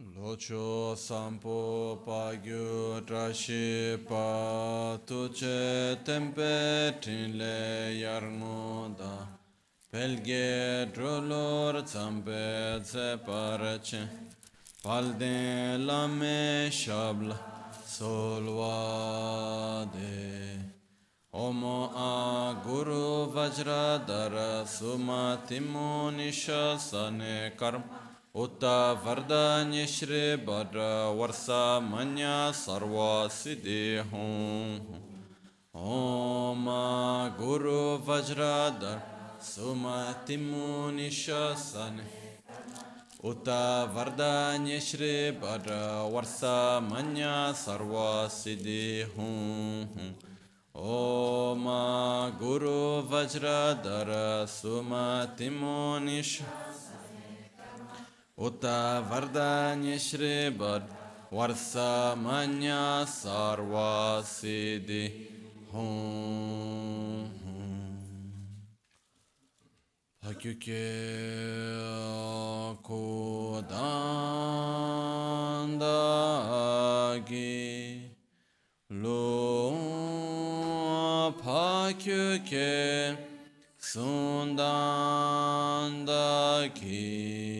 Locho sampo pa gyu trashi pa tuche tempe trinle yarno da pelge drolor zampe tse parace palde lame shabla solvade Omo a guru vajradara sumatimo nishasane karma Uta Varda Nishri Bhadra Varsa Manya Sarva Siddhi Hum Om Guru Vajradar Sumati Munishasane Uta Varda Nishri Bhadra Varsa Manya Sarva Siddhi Hum Om Guru Vajradar Sumati Munishasane Uta Vardanya Shribad Varsamanya Sarva Siddhi. Hum Hakyukye Kodandagi Lo Hakyukye Sundandagi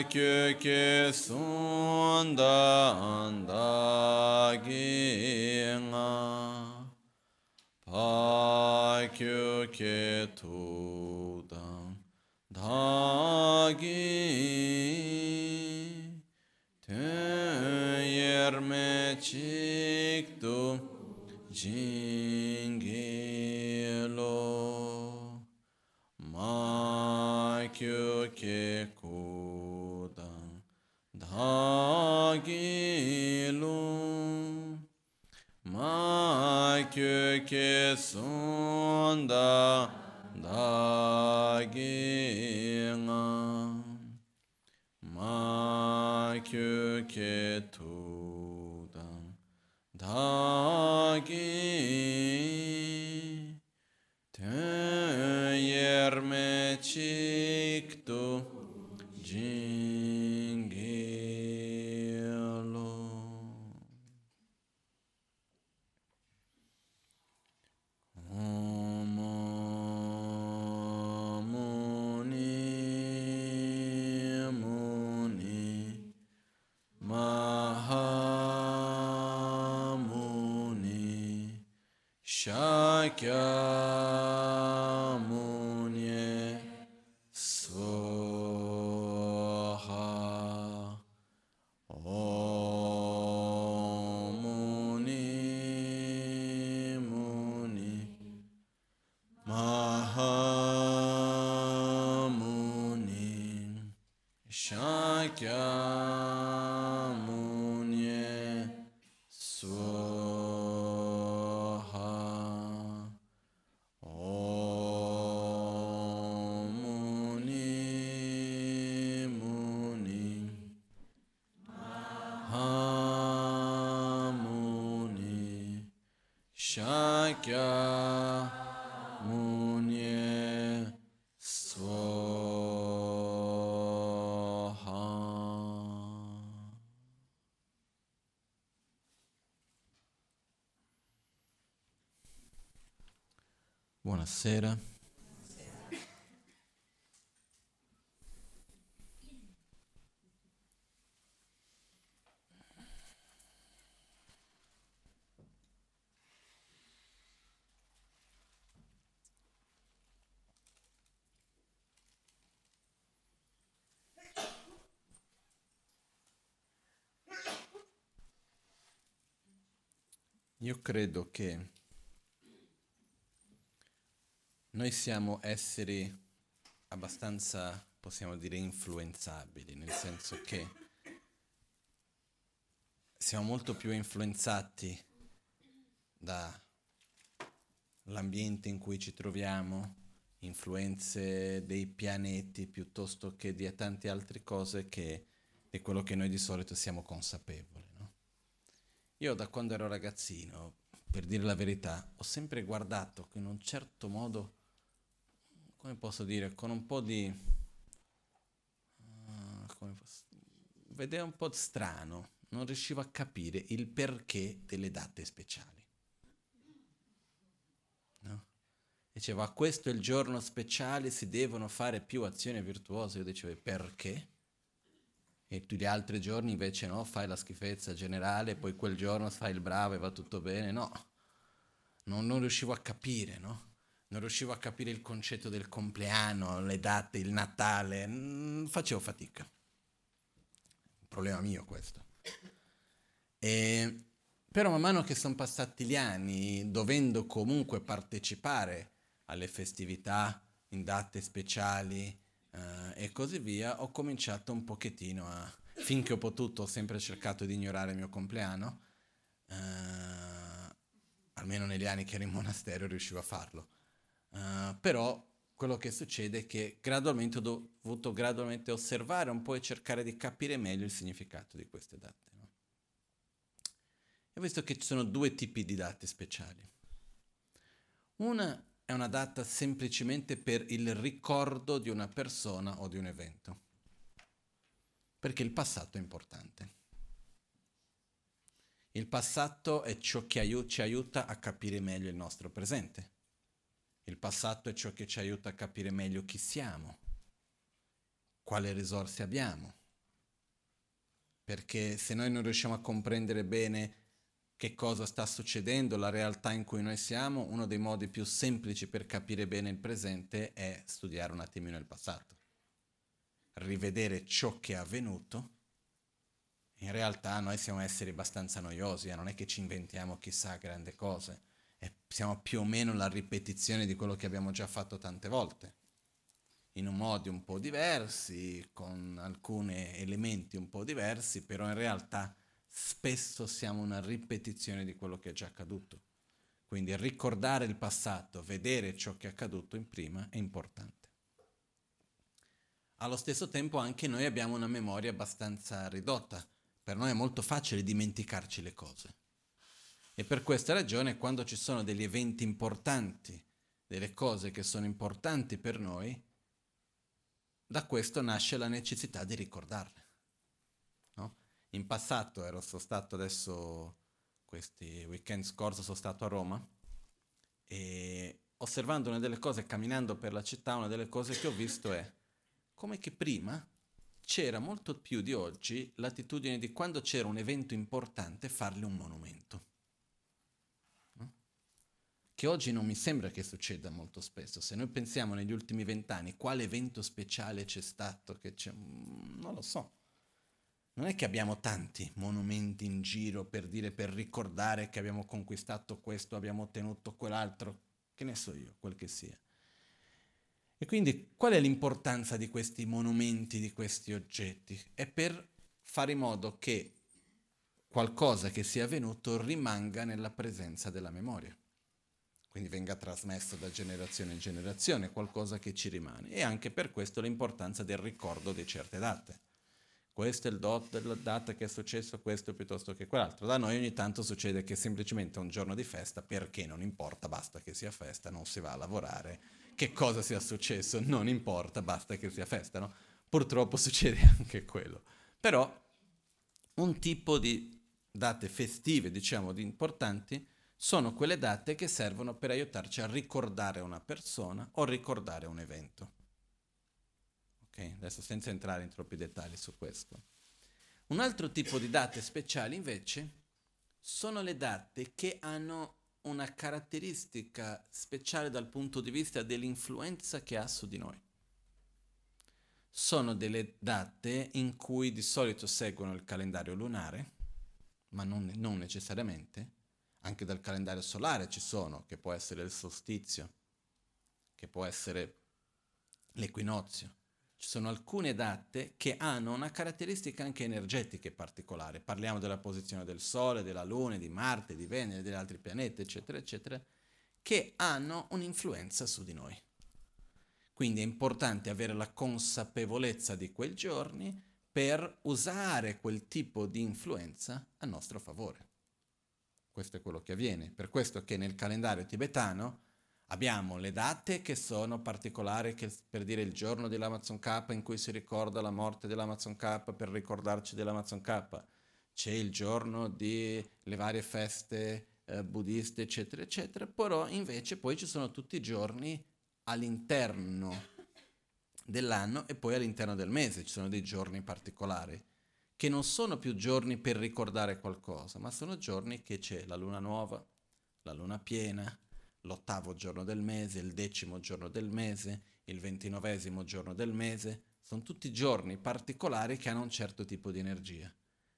Pakyuke sundan daginga Pakyuke tudan dagi Teyerme çıktı jingilo Makyuke kudan dagilum Makyuke sunda daginga Makyuke tudan dagi Teyerme çıktı jingilo Shakyamuni Buonasera. Io credo che noi siamo esseri abbastanza possiamo dire influenzabili, nel senso che siamo molto più influenzati dall'ambiente in cui ci troviamo, influenze dei pianeti piuttosto che di tante altre cose che di quello che noi di solito siamo consapevoli. No? Io da quando ero ragazzino, per dire la verità, ho sempre guardato in un certo modo, come posso dire, con un po' di... Uh, posso, vedeva un po' strano, non riuscivo a capire il perché delle date speciali. No? Diceva, questo è il giorno speciale, si devono fare più azioni virtuose. Io dicevo, perché? E tutti gli altri giorni invece no, fai la schifezza generale, poi quel giorno fai il bravo e va tutto bene. No, non, non riuscivo a capire, no? Non riuscivo a capire il concetto del compleanno, le date, il Natale, mm, facevo fatica. Un problema mio questo. E, però man mano che sono passati gli anni, dovendo comunque partecipare alle festività in date speciali eh, e così via, ho cominciato un pochettino a... Finché ho potuto ho sempre cercato di ignorare il mio compleanno, eh, almeno negli anni che ero in monastero riuscivo a farlo. Uh, però quello che succede è che gradualmente ho dovuto gradualmente osservare un po' e cercare di capire meglio il significato di queste date. No? E ho visto che ci sono due tipi di date speciali. Una è una data semplicemente per il ricordo di una persona o di un evento, perché il passato è importante. Il passato è ciò che ci aiuta a capire meglio il nostro presente. Il passato è ciò che ci aiuta a capire meglio chi siamo, quali risorse abbiamo. Perché se noi non riusciamo a comprendere bene che cosa sta succedendo, la realtà in cui noi siamo, uno dei modi più semplici per capire bene il presente è studiare un attimino il passato. Rivedere ciò che è avvenuto. In realtà noi siamo esseri abbastanza noiosi, eh? non è che ci inventiamo chissà grandi cose, e siamo più o meno la ripetizione di quello che abbiamo già fatto tante volte, in modi un po' diversi, con alcuni elementi un po' diversi, però in realtà spesso siamo una ripetizione di quello che è già accaduto. Quindi ricordare il passato, vedere ciò che è accaduto in prima è importante. Allo stesso tempo anche noi abbiamo una memoria abbastanza ridotta. Per noi è molto facile dimenticarci le cose. E per questa ragione quando ci sono degli eventi importanti, delle cose che sono importanti per noi, da questo nasce la necessità di ricordarle. In passato ero stato adesso, questi weekend scorso sono stato a Roma e osservando una delle cose, camminando per la città, una delle cose che ho visto è come che prima c'era molto più di oggi l'attitudine di quando c'era un evento importante farle un monumento. Che oggi non mi sembra che succeda molto spesso. Se noi pensiamo negli ultimi vent'anni quale evento speciale c'è stato, c'è, non lo so non è che abbiamo tanti monumenti in giro per dire, per ricordare che abbiamo conquistato questo, abbiamo ottenuto quell'altro, che ne so io, quel che sia. E quindi qual è l'importanza di questi monumenti, di questi oggetti? È per fare in modo che qualcosa che sia avvenuto rimanga nella presenza della memoria. Quindi venga trasmesso da generazione in generazione, qualcosa che ci rimane. E anche per questo l'importanza del ricordo di certe date questo è il dot della data che è successo questo piuttosto che quell'altro. Da noi ogni tanto succede che semplicemente è un giorno di festa perché non importa, basta che sia festa, non si va a lavorare. Che cosa sia successo non importa, basta che sia festa, no? Purtroppo succede anche quello. Però un tipo di date festive, diciamo, di importanti, sono quelle date che servono per aiutarci a ricordare una persona o ricordare un evento. Adesso senza entrare in troppi dettagli su questo. Un altro tipo di date speciali invece sono le date che hanno una caratteristica speciale dal punto di vista dell'influenza che ha su di noi. Sono delle date in cui di solito seguono il calendario lunare, ma non, non necessariamente, anche dal calendario solare ci sono, che può essere il solstizio, che può essere l'equinozio, ci sono alcune date che hanno una caratteristica anche energetica particolare. Parliamo della posizione del Sole, della Luna, di Marte, di Venere, degli altri pianeti, eccetera, eccetera, che hanno un'influenza su di noi. Quindi è importante avere la consapevolezza di quei giorni per usare quel tipo di influenza a nostro favore. Questo è quello che avviene. Per questo che nel calendario tibetano Abbiamo le date che sono particolari, che, per dire il giorno dell'Amazon K in cui si ricorda la morte dell'Amazon K per ricordarci dell'Amazon K. C'è il giorno delle varie feste eh, buddiste, eccetera, eccetera. Però invece poi ci sono tutti i giorni all'interno dell'anno e poi all'interno del mese. Ci sono dei giorni particolari che non sono più giorni per ricordare qualcosa, ma sono giorni che c'è la luna nuova, la luna piena, l'ottavo giorno del mese, il decimo giorno del mese, il ventinovesimo giorno del mese, sono tutti giorni particolari che hanno un certo tipo di energia.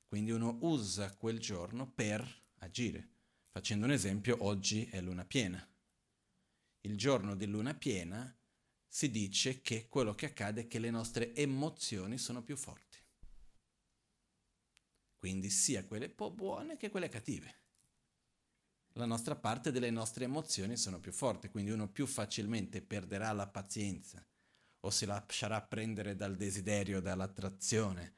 Quindi uno usa quel giorno per agire. Facendo un esempio, oggi è luna piena. Il giorno di luna piena si dice che quello che accade è che le nostre emozioni sono più forti. Quindi sia quelle buone che quelle cattive. La nostra parte delle nostre emozioni sono più forti, quindi uno più facilmente perderà la pazienza o si lascerà prendere dal desiderio, dall'attrazione,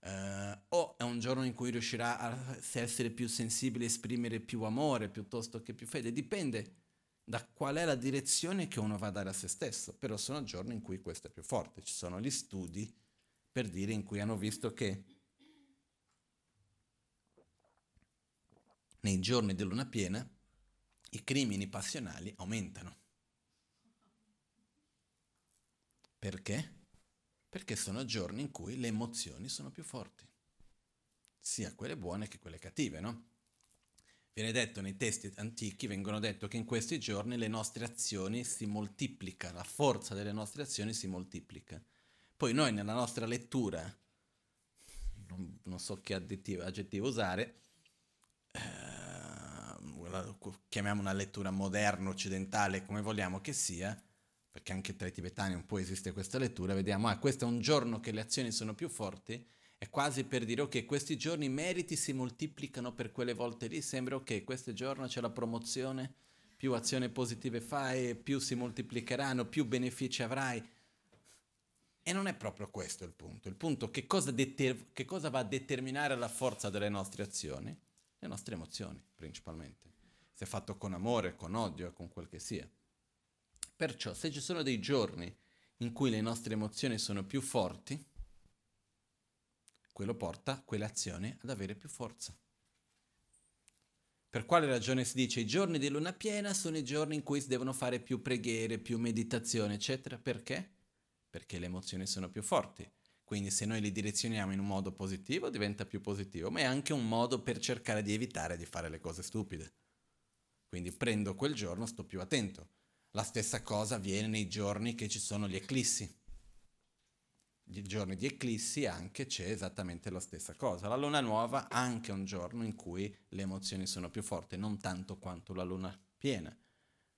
eh, o è un giorno in cui riuscirà a essere più sensibile, esprimere più amore piuttosto che più fede, dipende da qual è la direzione che uno va a dare a se stesso, però sono giorni in cui questo è più forte, ci sono gli studi per dire in cui hanno visto che nei giorni di luna piena i crimini passionali aumentano. Perché? Perché sono giorni in cui le emozioni sono più forti, sia quelle buone che quelle cattive, no? Viene detto nei testi antichi, vengono detto che in questi giorni le nostre azioni si moltiplicano, la forza delle nostre azioni si moltiplica. Poi noi nella nostra lettura, non, non so che aggettivo usare, eh, chiamiamo una lettura moderna, occidentale, come vogliamo che sia, perché anche tra i tibetani un po' esiste questa lettura, vediamo, ah, questo è un giorno che le azioni sono più forti, è quasi per dire, ok, questi giorni i meriti si moltiplicano per quelle volte lì, sembra ok, questo giorno c'è la promozione, più azioni positive fai, più si moltiplicheranno, più benefici avrai. E non è proprio questo il punto. Il punto è che cosa, deter- che cosa va a determinare la forza delle nostre azioni? Le nostre emozioni, principalmente se è fatto con amore, con odio, con quel che sia. Perciò se ci sono dei giorni in cui le nostre emozioni sono più forti, quello porta quelle azioni ad avere più forza. Per quale ragione si dice i giorni di luna piena sono i giorni in cui si devono fare più preghiere, più meditazione, eccetera? Perché? Perché le emozioni sono più forti. Quindi se noi li direzioniamo in un modo positivo diventa più positivo, ma è anche un modo per cercare di evitare di fare le cose stupide. Quindi prendo quel giorno, sto più attento. La stessa cosa avviene nei giorni che ci sono gli eclissi. I giorni di eclissi anche c'è esattamente la stessa cosa. La luna nuova anche è un giorno in cui le emozioni sono più forti, non tanto quanto la luna piena.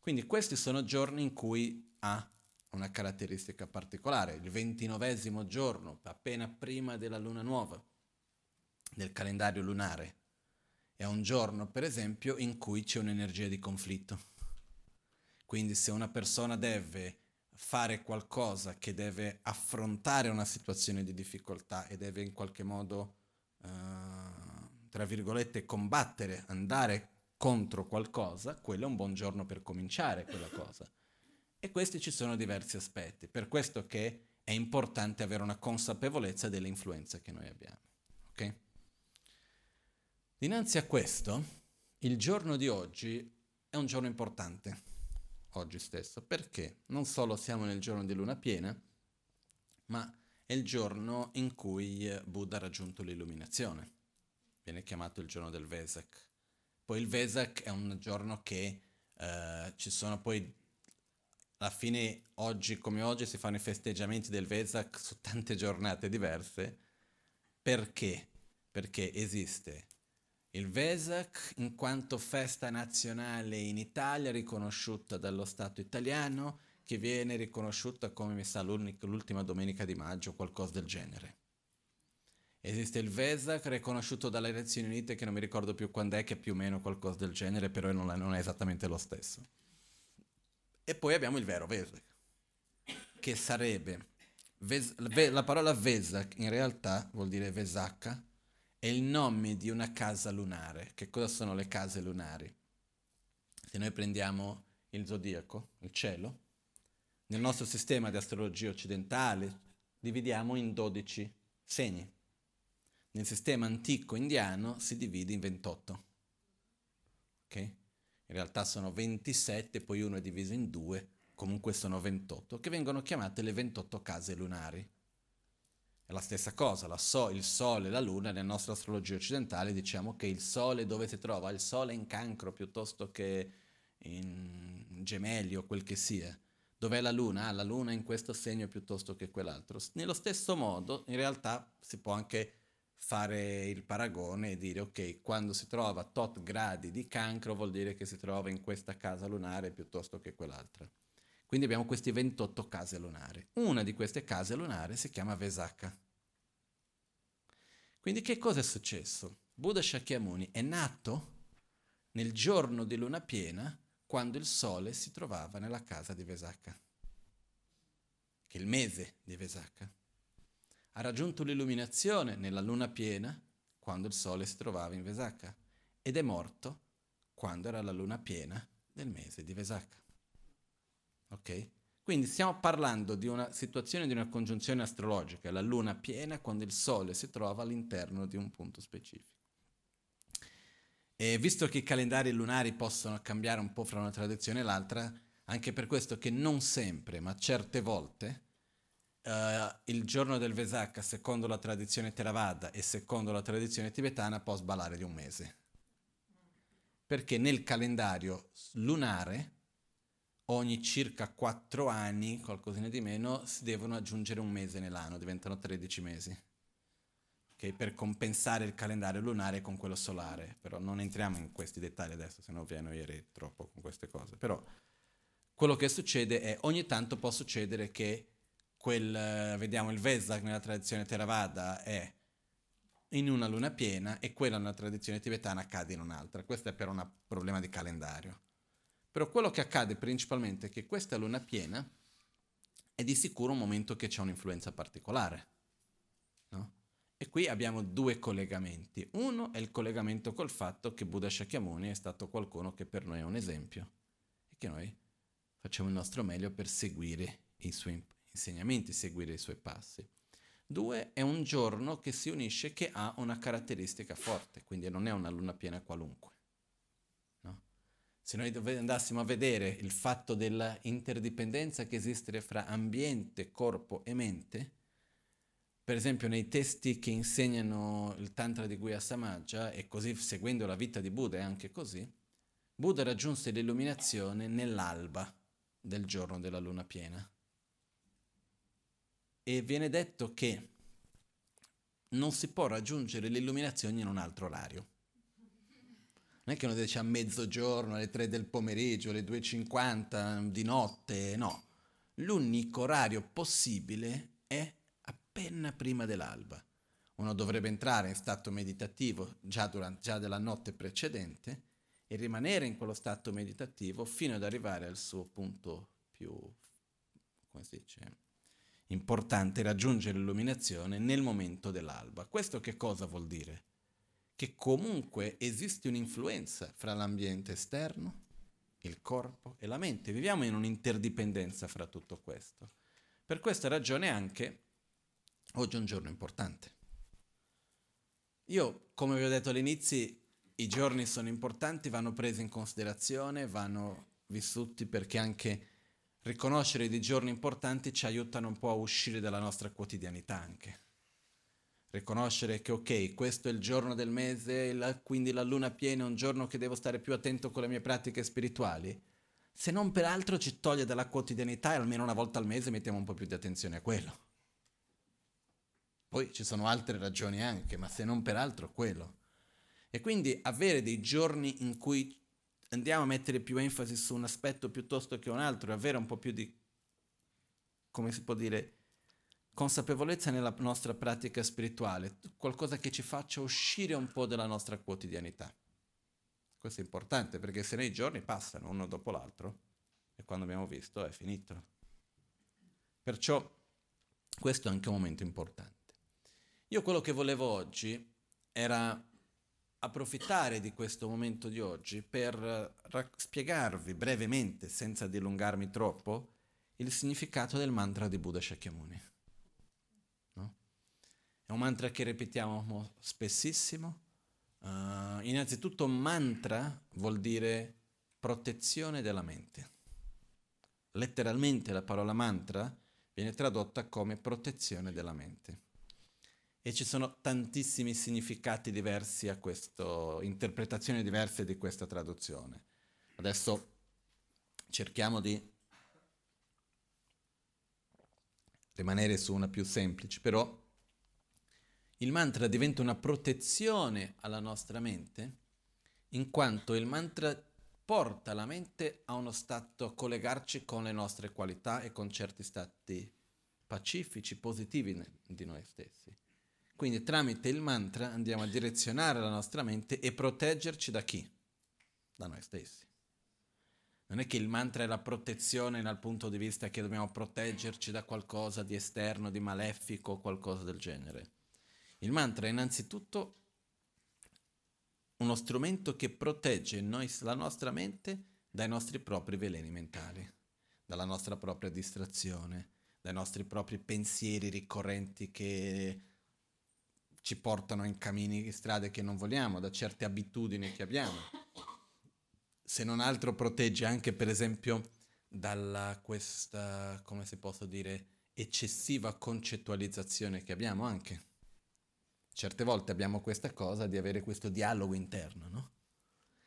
Quindi questi sono giorni in cui ha una caratteristica particolare. Il ventinovesimo giorno, appena prima della luna nuova, del calendario lunare, è un giorno, per esempio, in cui c'è un'energia di conflitto. Quindi se una persona deve fare qualcosa, che deve affrontare una situazione di difficoltà e deve in qualche modo, uh, tra virgolette, combattere, andare contro qualcosa, quello è un buon giorno per cominciare quella cosa. E questi ci sono diversi aspetti, per questo che è importante avere una consapevolezza delle influenze che noi abbiamo. Okay? Dinanzi a questo, il giorno di oggi è un giorno importante, oggi stesso, perché non solo siamo nel giorno di luna piena, ma è il giorno in cui Buddha ha raggiunto l'illuminazione. Viene chiamato il giorno del Vesak. Poi il Vesak è un giorno che eh, ci sono poi, alla fine, oggi come oggi, si fanno i festeggiamenti del Vesak su tante giornate diverse. Perché? Perché esiste il Vesak in quanto festa nazionale in Italia riconosciuta dallo Stato italiano che viene riconosciuta come mi sa l'ultima domenica di maggio, qualcosa del genere. Esiste il Vesak riconosciuto dalle Nazioni Unite che non mi ricordo più quando è, che è più o meno qualcosa del genere, però non è, non è esattamente lo stesso. E poi abbiamo il vero Vesak, che sarebbe... Ves, la parola Vesak in realtà vuol dire Vesaka, è il nome di una casa lunare. Che cosa sono le case lunari? Se noi prendiamo il zodiaco, il cielo, nel nostro sistema di astrologia occidentale dividiamo in 12 segni nel sistema antico indiano si divide in 28. Ok? In realtà sono 27, poi uno è diviso in due, comunque sono 28, che vengono chiamate le 28 case lunari. È la stessa cosa, la so, il Sole e la Luna, nella nostra astrologia occidentale diciamo che il Sole dove si trova? Il Sole in cancro piuttosto che in gemelli o quel che sia. Dov'è la Luna? Ah, la Luna in questo segno piuttosto che quell'altro. Nello stesso modo, in realtà si può anche fare il paragone e dire ok, quando si trova tot gradi di cancro vuol dire che si trova in questa casa lunare piuttosto che quell'altra. Quindi abbiamo queste 28 case lunari. Una di queste case lunari si chiama Vesaka. Quindi che cosa è successo? Buddha Shakyamuni è nato nel giorno di luna piena quando il sole si trovava nella casa di Vesaka, che è il mese di Vesaka ha raggiunto l'illuminazione nella luna piena quando il sole si trovava in Vesacca ed è morto quando era la luna piena del mese di Vesacca. Ok? Quindi stiamo parlando di una situazione di una congiunzione astrologica, la luna piena quando il sole si trova all'interno di un punto specifico. E visto che i calendari lunari possono cambiare un po' fra una tradizione e l'altra, anche per questo che non sempre, ma certe volte, uh, il giorno del Vesak, secondo la tradizione Theravada e secondo la tradizione tibetana, può sbalare di un mese. Perché nel calendario lunare, ogni circa 4 anni, qualcosina di meno, si devono aggiungere un mese nell'anno, diventano 13 mesi. Okay, per compensare il calendario lunare con quello solare. Però non entriamo in questi dettagli adesso, se no vi annoierei troppo con queste cose. Però quello che succede è ogni tanto può succedere che quel, vediamo il Vesak nella tradizione Theravada è in una luna piena e quella nella tradizione tibetana accade in un'altra. Questo è per un problema di calendario. Però quello che accade principalmente è che questa luna piena è di sicuro un momento che c'è un'influenza particolare. No? E qui abbiamo due collegamenti. Uno è il collegamento col fatto che Buddha Shakyamuni è stato qualcuno che per noi è un esempio e che noi facciamo il nostro meglio per seguire i suoi insegnamenti, seguire i suoi passi. Due, è un giorno che si unisce che ha una caratteristica forte, quindi non è una luna piena qualunque. No? Se noi andassimo a vedere il fatto della interdipendenza che esiste fra ambiente, corpo e mente, per esempio nei testi che insegnano il Tantra di Guya Samaja, e così seguendo la vita di Buddha è anche così, Buddha raggiunse l'illuminazione nell'alba del giorno della luna piena e viene detto che non si può raggiungere l'illuminazione in un altro orario. Non è che uno dice a mezzogiorno, alle 3 del pomeriggio, alle 2.50 di notte, no. L'unico orario possibile è appena prima dell'alba. Uno dovrebbe entrare in stato meditativo già, durante, già della notte precedente e rimanere in quello stato meditativo fino ad arrivare al suo punto più, come si dice, importante raggiungere l'illuminazione nel momento dell'alba. Questo che cosa vuol dire? Che comunque esiste un'influenza fra l'ambiente esterno, il corpo e la mente. Viviamo in un'interdipendenza fra tutto questo. Per questa ragione anche oggi è un giorno importante. Io, come vi ho detto all'inizio, i giorni sono importanti, vanno presi in considerazione, vanno vissuti perché anche riconoscere dei giorni importanti ci aiutano un po' a uscire dalla nostra quotidianità anche. Riconoscere che ok, questo è il giorno del mese, la, quindi la luna piena è un giorno che devo stare più attento con le mie pratiche spirituali, se non peraltro ci toglie dalla quotidianità e almeno una volta al mese mettiamo un po' più di attenzione a quello. Poi ci sono altre ragioni anche, ma se non peraltro quello. E quindi avere dei giorni in cui andiamo a mettere più enfasi su un aspetto piuttosto che un altro, avere un po' più di come si può dire, consapevolezza nella nostra pratica spirituale, qualcosa che ci faccia uscire un po' dalla nostra quotidianità. Questo è importante perché se nei giorni passano uno dopo l'altro e quando abbiamo visto è finito. Perciò questo è anche un momento importante. Io quello che volevo oggi era approfittare di questo momento di oggi per ra- spiegarvi brevemente, senza dilungarmi troppo, il significato del mantra di Buddha Shakyamuni. No? È un mantra che ripetiamo spessissimo. Uh, innanzitutto mantra vuol dire protezione della mente. Letteralmente la parola mantra viene tradotta come protezione della mente. E ci sono tantissimi significati diversi a questo, interpretazioni diverse di questa traduzione. Adesso cerchiamo di rimanere su una più semplice, però il mantra diventa una protezione alla nostra mente in quanto il mantra porta la mente a uno stato, a collegarci con le nostre qualità e con certi stati pacifici, positivi di noi stessi. Quindi tramite il mantra andiamo a direzionare la nostra mente e proteggerci da chi? Da noi stessi. Non è che il mantra è la protezione dal punto di vista che dobbiamo proteggerci da qualcosa di esterno, di malefico o qualcosa del genere. Il mantra è innanzitutto uno strumento che protegge noi, la nostra mente dai nostri propri veleni mentali, dalla nostra propria distrazione, dai nostri propri pensieri ricorrenti che ci portano in cammini, in strade che non vogliamo, da certe abitudini che abbiamo. Se non altro protegge anche, per esempio, dalla questa, come si posso dire, eccessiva concettualizzazione che abbiamo anche certe volte abbiamo questa cosa di avere questo dialogo interno, no?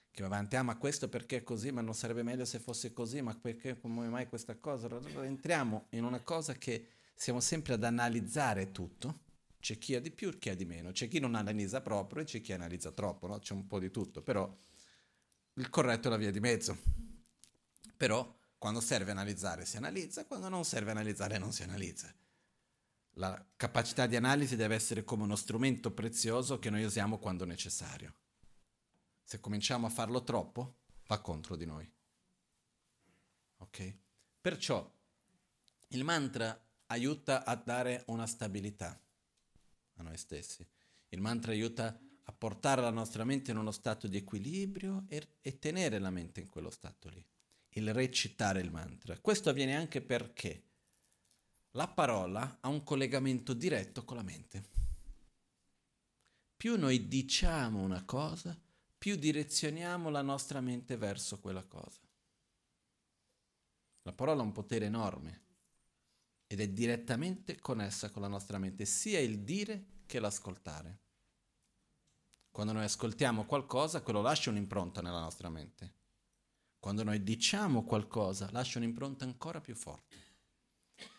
Che avanti, ah ma questo perché è così, ma non sarebbe meglio se fosse così, ma perché come mai questa cosa? Entriamo in una cosa che siamo sempre ad analizzare tutto, c'è chi ha di più, chi ha di meno, c'è chi non analizza proprio e c'è chi analizza troppo, no? C'è un po' di tutto, però il corretto è la via di mezzo. Però quando serve analizzare si analizza, quando non serve analizzare non si analizza. La capacità di analisi deve essere come uno strumento prezioso che noi usiamo quando necessario. Se cominciamo a farlo troppo, va contro di noi. Ok? Perciò il mantra aiuta a dare una stabilità noi stessi. Il mantra aiuta a portare la nostra mente in uno stato di equilibrio e, e tenere la mente in quello stato lì. Il recitare il mantra. Questo avviene anche perché la parola ha un collegamento diretto con la mente. Più noi diciamo una cosa, più direzioniamo la nostra mente verso quella cosa. La parola ha un potere enorme ed è direttamente connessa con la nostra mente, sia il dire che l'ascoltare. Quando noi ascoltiamo qualcosa, quello lascia un'impronta nella nostra mente. Quando noi diciamo qualcosa, lascia un'impronta ancora più forte.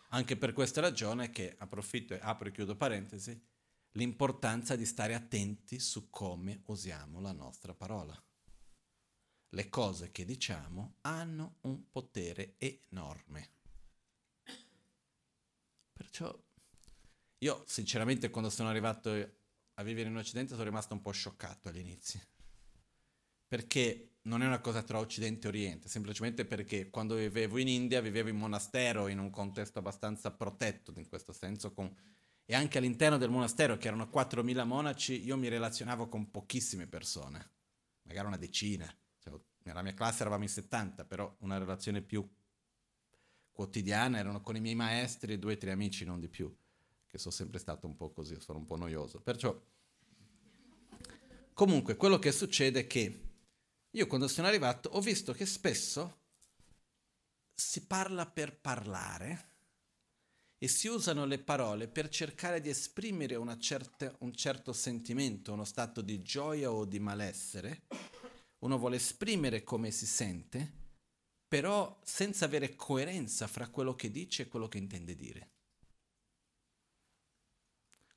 Anche per questa ragione che approfitto e apro e chiudo parentesi, l'importanza di stare attenti su come usiamo la nostra parola. Le cose che diciamo hanno un potere enorme. Perciò io sinceramente quando sono arrivato a vivere in Occidente sono rimasto un po' scioccato all'inizio. Perché non è una cosa tra Occidente e Oriente, semplicemente perché quando vivevo in India vivevo in monastero in un contesto abbastanza protetto in questo senso con... e anche all'interno del monastero che erano 4.000 monaci io mi relazionavo con pochissime persone, magari una decina, cioè, nella mia classe eravamo in 70, però una relazione più quotidiana erano con i miei maestri e due o tre amici, non di più, che sono sempre stato un po' così, sono un po' noioso. Perciò, comunque, quello che succede è che io quando sono arrivato ho visto che spesso si parla per parlare e si usano le parole per cercare di esprimere certa, un certo sentimento, uno stato di gioia o di malessere. Uno vuole esprimere come si sente, però senza avere coerenza fra quello che dice e quello che intende dire.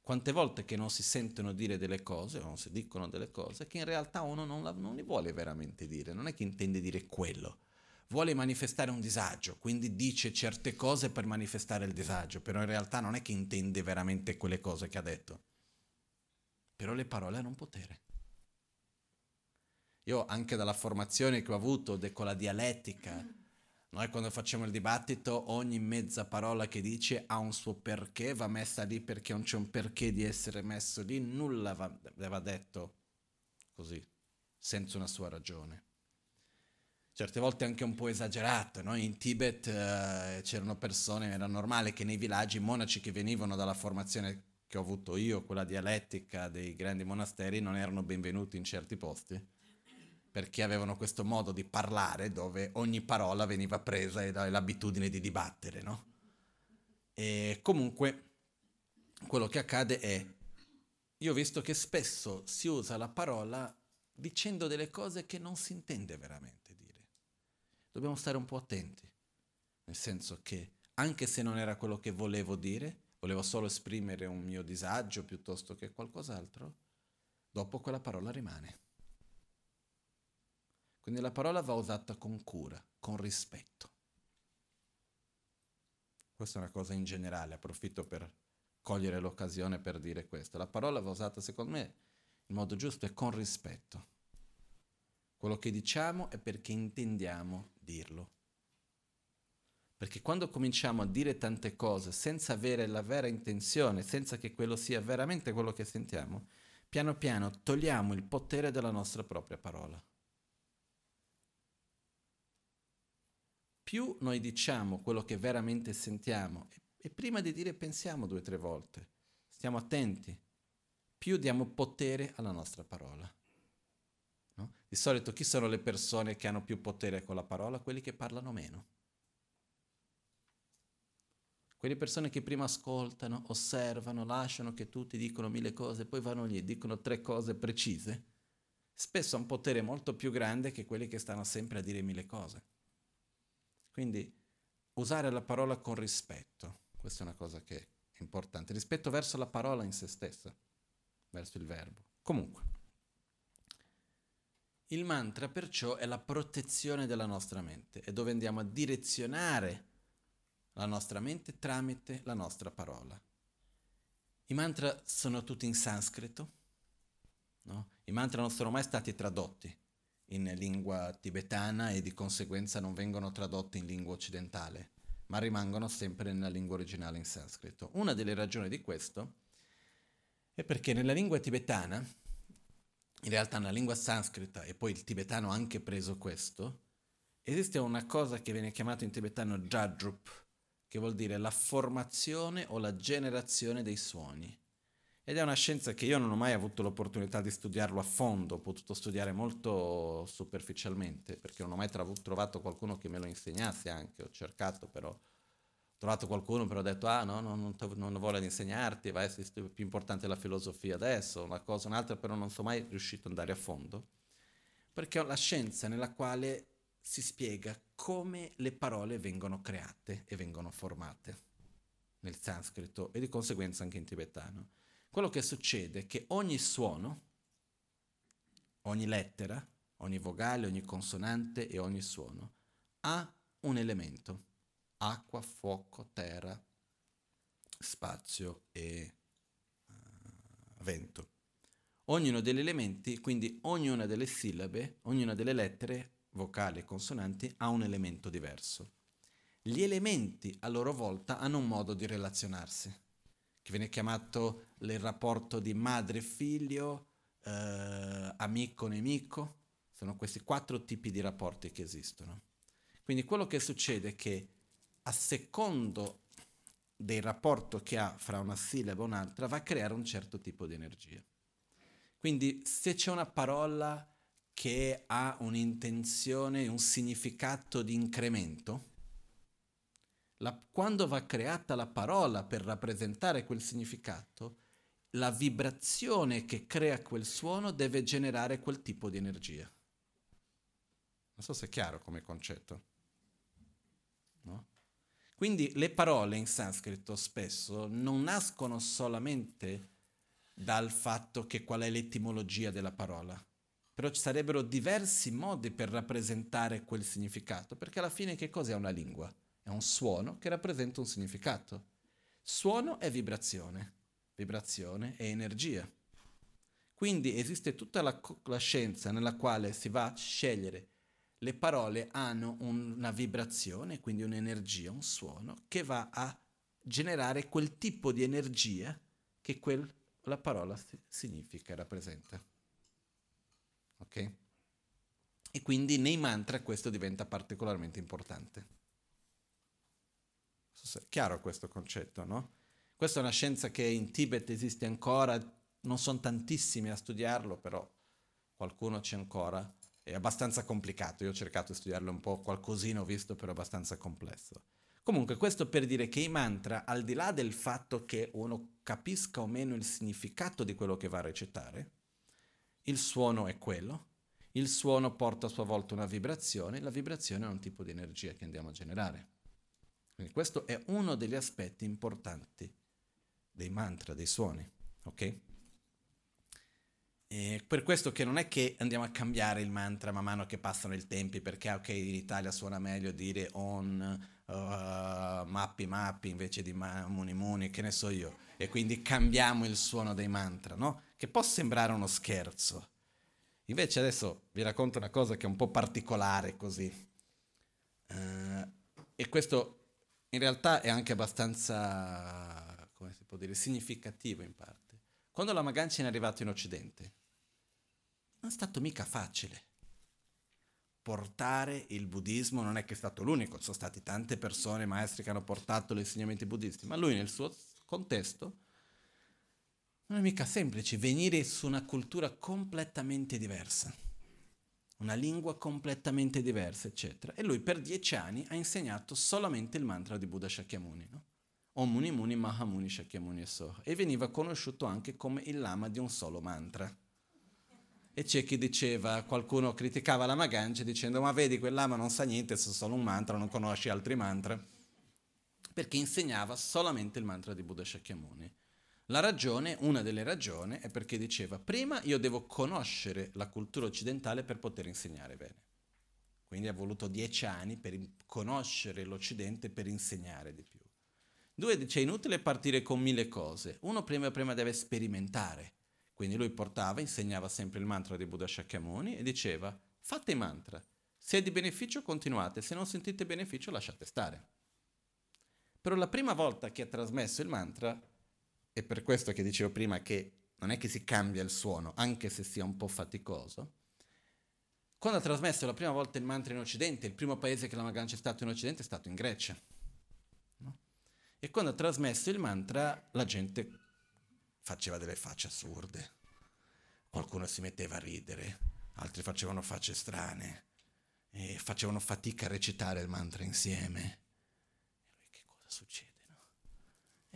Quante volte che non si sentono dire delle cose, o non si dicono delle cose, che in realtà uno non, la, non li vuole veramente dire, non è che intende dire quello, vuole manifestare un disagio, quindi dice certe cose per manifestare il disagio, però in realtà non è che intende veramente quelle cose che ha detto. Però le parole hanno un potere. Io anche dalla formazione che ho avuto con la dialettica, noi quando facciamo il dibattito ogni mezza parola che dice ha un suo perché, va messa lì perché non c'è un perché di essere messo lì, nulla va, va detto così, senza una sua ragione certe volte anche un po' esagerato. No? In Tibet eh, c'erano persone, era normale che nei villaggi i monaci che venivano dalla formazione che ho avuto io, quella dialettica dei grandi monasteri, non erano benvenuti in certi posti, perché avevano questo modo di parlare dove ogni parola veniva presa e l'abitudine di dibattere. No? E comunque quello che accade è, io ho visto che spesso si usa la parola dicendo delle cose che non si intende veramente dobbiamo stare un po' attenti, nel senso che anche se non era quello che volevo dire, volevo solo esprimere un mio disagio piuttosto che qualcos'altro, dopo quella parola rimane. Quindi la parola va usata con cura, con rispetto. Questa è una cosa in generale, approfitto per cogliere l'occasione per dire questo. La parola va usata, secondo me, in modo giusto e con rispetto. Quello che diciamo è perché intendiamo dirlo. Perché quando cominciamo a dire tante cose senza avere la vera intenzione, senza che quello sia veramente quello che sentiamo, piano piano togliamo il potere della nostra propria parola. Più noi diciamo quello che veramente sentiamo e prima di dire pensiamo due o tre volte, stiamo attenti, più diamo potere alla nostra parola. No? Di solito chi sono le persone che hanno più potere con la parola? Quelli che parlano meno. Quelle persone che prima ascoltano, osservano, lasciano che tutti dicono mille cose, poi vanno lì e dicono tre cose precise, spesso hanno un potere molto più grande che quelli che stanno sempre a dire mille cose. Quindi usare la parola con rispetto, questa è una cosa che è importante, rispetto verso la parola in se stessa, verso il verbo. Comunque. Il mantra perciò è la protezione della nostra mente, è dove andiamo a direzionare la nostra mente tramite la nostra parola. I mantra sono tutti in sanscrito, no? i mantra non sono mai stati tradotti in lingua tibetana e di conseguenza non vengono tradotti in lingua occidentale, ma rimangono sempre nella lingua originale in sanscrito. Una delle ragioni di questo è perché nella lingua tibetana in realtà nella lingua sanscrita, e poi il tibetano ha anche preso questo, esiste una cosa che viene chiamata in tibetano jadrup, che vuol dire la formazione o la generazione dei suoni. Ed è una scienza che io non ho mai avuto l'opportunità di studiarlo a fondo, ho potuto studiare molto superficialmente, perché non ho mai tra- trovato qualcuno che me lo insegnasse anche, ho cercato però trovato qualcuno però ho detto ah no, no non, non voglia di insegnarti, va a essere più importante la filosofia adesso, una cosa, un'altra, però non sono mai riuscito ad andare a fondo, perché ho la scienza nella quale si spiega come le parole vengono create e vengono formate nel sanscrito e di conseguenza anche in tibetano. Quello che succede è che ogni suono, ogni lettera, ogni vocale, ogni consonante e ogni suono ha un elemento acqua, fuoco, terra, spazio e uh, vento. Ognuno degli elementi, quindi ognuna delle sillabe, ognuna delle lettere, vocali e consonanti, ha un elemento diverso. Gli elementi a loro volta hanno un modo di relazionarsi, che viene chiamato il rapporto di madre-figlio, eh, amico-nemico. Sono questi quattro tipi di rapporti che esistono. Quindi quello che succede è che a secondo del rapporto che ha fra una sillaba e un'altra, va a creare un certo tipo di energia. Quindi se c'è una parola che ha un'intenzione, un significato di incremento, la, quando va creata la parola per rappresentare quel significato, la vibrazione che crea quel suono deve generare quel tipo di energia. Non so se è chiaro come concetto. No? Quindi le parole in sanscrito spesso non nascono solamente dal fatto che qual è l'etimologia della parola, però ci sarebbero diversi modi per rappresentare quel significato, perché alla fine che cos'è una lingua? È un suono che rappresenta un significato. Suono è vibrazione, vibrazione è energia. Quindi esiste tutta la, la scienza nella quale si va a scegliere le parole hanno una vibrazione, quindi un'energia, un suono, che va a generare quel tipo di energia che quel, la parola significa e rappresenta. Ok? E quindi nei mantra questo diventa particolarmente importante. È chiaro questo concetto, no? Questa è una scienza che in Tibet esiste ancora, non sono tantissimi a studiarlo, però qualcuno c'è ancora. È abbastanza complicato, io ho cercato di studiarlo un po', qualcosina ho visto, però è abbastanza complesso. Comunque questo per dire che i mantra, al di là del fatto che uno capisca o meno il significato di quello che va a recitare, il suono è quello, il suono porta a sua volta una vibrazione, la vibrazione è un tipo di energia che andiamo a generare. Quindi questo è uno degli aspetti importanti dei mantra, dei suoni, ok? E per questo che non è che andiamo a cambiare il mantra man mano che passano i tempi, perché ok, in Italia suona meglio dire on, uh, mappi mappi invece di ma- muni muni, che ne so io, e quindi cambiamo il suono dei mantra, no? Che può sembrare uno scherzo. Invece adesso vi racconto una cosa che è un po' particolare così. Uh, e questo in realtà è anche abbastanza, come si può dire, significativo in parte. Quando la Magancia è arrivata in Occidente, non è stato mica facile. Portare il buddismo non è che è stato l'unico, sono state tante persone, maestri che hanno portato gli insegnamenti buddisti, ma lui nel suo contesto non è mica semplice venire su una cultura completamente diversa, una lingua completamente diversa, eccetera. E lui per dieci anni ha insegnato solamente il mantra di Buddha Shakyamuni, no? Om Muni Muni Mahamuni Shakyamuni Soha, e veniva conosciuto anche come il lama di un solo mantra. E c'è chi diceva, qualcuno criticava la Magancia dicendo ma vedi quel lama non sa niente, sa solo un mantra, non conosce altri mantra, perché insegnava solamente il mantra di Buddha Shakyamuni. La ragione, una delle ragioni, è perché diceva prima io devo conoscere la cultura occidentale per poter insegnare bene. Quindi ha voluto dieci anni per conoscere l'Occidente per insegnare di più. Due, dice, è inutile partire con mille cose. Uno prima, prima deve sperimentare. Quindi lui portava, insegnava sempre il mantra di Buddha Shakyamuni e diceva, fate mantra. Se è di beneficio continuate, se non sentite beneficio lasciate stare. Però la prima volta che ha trasmesso il mantra, è per questo che dicevo prima che non è che si cambia il suono, anche se sia un po' faticoso, quando ha trasmesso la prima volta il mantra in Occidente, il primo paese che la Magancia è stato in Occidente è stato in Grecia. No? E quando ha trasmesso il mantra, la gente faceva delle facce assurde. Qualcuno si metteva a ridere, altri facevano facce strane e facevano fatica a recitare il mantra insieme. E lui, che cosa succede?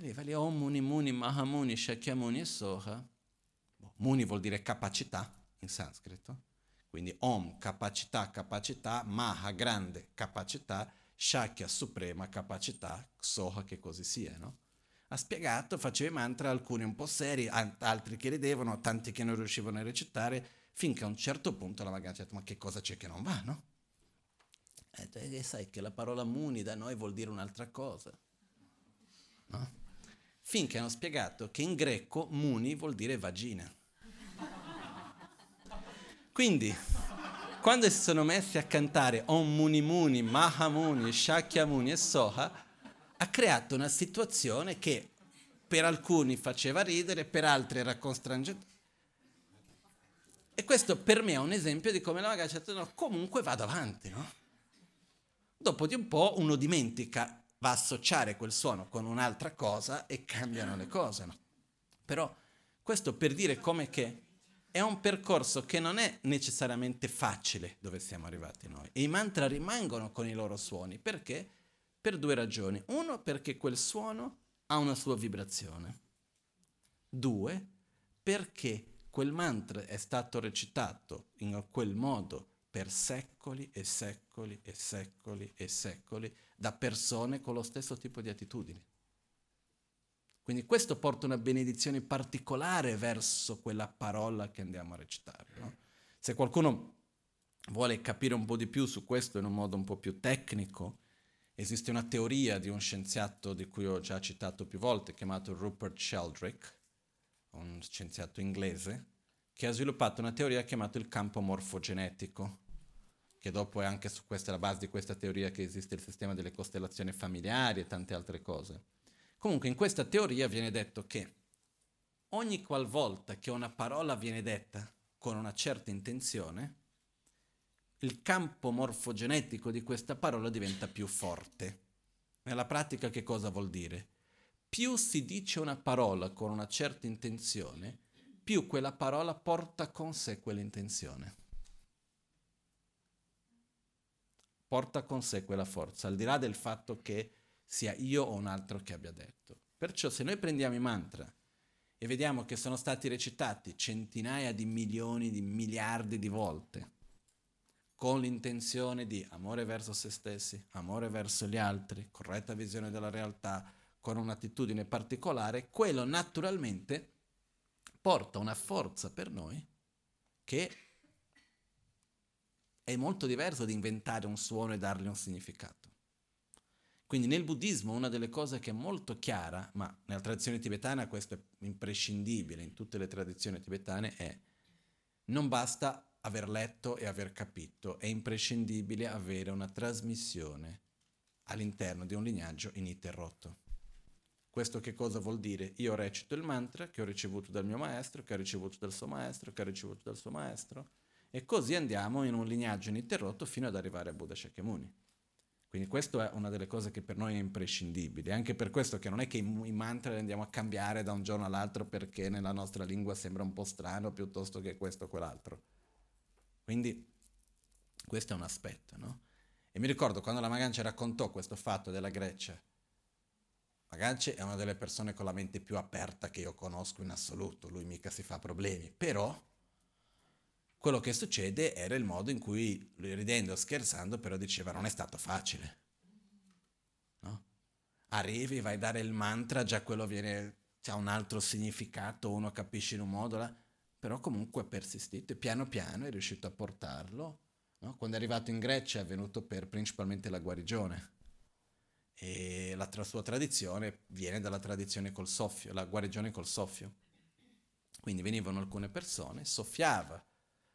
Lì va lì Om Muni Muni Mahamuni Shakyamuni e Soha. Boh, muni vuol dire capacità in sanscrito. Quindi Om capacità, capacità, Maha grande capacità, Shakya suprema capacità, Soha che così sia, no? ha spiegato, faceva i mantra, alcuni un po' seri, altri che ridevano, tanti che non riuscivano a recitare, finché a un certo punto la Magancia ha detto ma che cosa c'è che non va, no? E eh, sai che la parola muni da noi vuol dire un'altra cosa, no? Finché hanno spiegato che in greco muni vuol dire vagina. Quindi, quando si sono messi a cantare Om Muni Muni, Mahamuni, Shakyamuni e Soha, ha creato una situazione che per alcuni faceva ridere, per altri era constrangente. E questo per me è un esempio di come la ragazza ha detto no, comunque vado avanti, no? Dopo di un po' uno dimentica, va a associare quel suono con un'altra cosa e cambiano le cose, no? Però questo per dire come che è un percorso che non è necessariamente facile dove siamo arrivati noi. E i mantra rimangono con i loro suoni. Perché? Per due ragioni. Uno, perché quel suono ha una sua vibrazione. Due, perché quel mantra è stato recitato in quel modo per secoli e secoli e secoli e secoli da persone con lo stesso tipo di attitudini. Quindi questo porta una benedizione particolare verso quella parola che andiamo a recitare. No? Se qualcuno vuole capire un po' di più su questo in un modo un po' più tecnico, esiste una teoria di un scienziato di cui ho già citato più volte, chiamato Rupert Sheldrake, un scienziato inglese, che ha sviluppato una teoria chiamata il campo morfogenetico, che dopo è anche su questa la base di questa teoria che esiste il sistema delle costellazioni familiari e tante altre cose. Comunque in questa teoria viene detto che ogni qualvolta che una parola viene detta con una certa intenzione, il campo morfogenetico di questa parola diventa più forte. Nella pratica che cosa vuol dire? Più si dice una parola con una certa intenzione, più quella parola porta con sé quell'intenzione. Porta con sé quella forza, al di là del fatto che sia io o un altro che abbia detto. Perciò se noi prendiamo i mantra e vediamo che sono stati recitati centinaia di milioni di miliardi di volte, con l'intenzione di amore verso se stessi, amore verso gli altri, corretta visione della realtà, con un'attitudine particolare, quello naturalmente porta una forza per noi che è molto diverso di inventare un suono e dargli un significato. Quindi nel buddismo una delle cose che è molto chiara, ma nella tradizione tibetana questo è imprescindibile, in tutte le tradizioni tibetane, è non basta aver letto e aver capito, è imprescindibile avere una trasmissione all'interno di un lignaggio ininterrotto. Questo che cosa vuol dire? Io recito il mantra che ho ricevuto dal mio maestro, che ho ricevuto dal suo maestro, che ho ricevuto dal suo maestro, e così andiamo in un lignaggio ininterrotto fino ad arrivare a Buddha Shakyamuni. Quindi questa è una delle cose che per noi è imprescindibile, anche per questo che non è che i, mantra li andiamo a cambiare da un giorno all'altro perché nella nostra lingua sembra un po' strano piuttosto che questo o quell'altro. Quindi questo è un aspetto, no? E mi ricordo quando la Magancia raccontò questo fatto della Grecia. Magancia è una delle persone con la mente più aperta che io conosco in assoluto, lui mica si fa problemi, però quello che succede era il modo in cui, ridendo, scherzando, però diceva non è stato facile. No? Arrivi, vai a dare il mantra, già quello viene, ha un altro significato, uno capisce in un modo, là, però comunque ha persistito e piano piano è riuscito a portarlo. No? Quando è arrivato in Grecia è venuto per principalmente la guarigione e la tra- sua tradizione viene dalla tradizione col soffio, la guarigione col soffio. Quindi venivano alcune persone, soffiava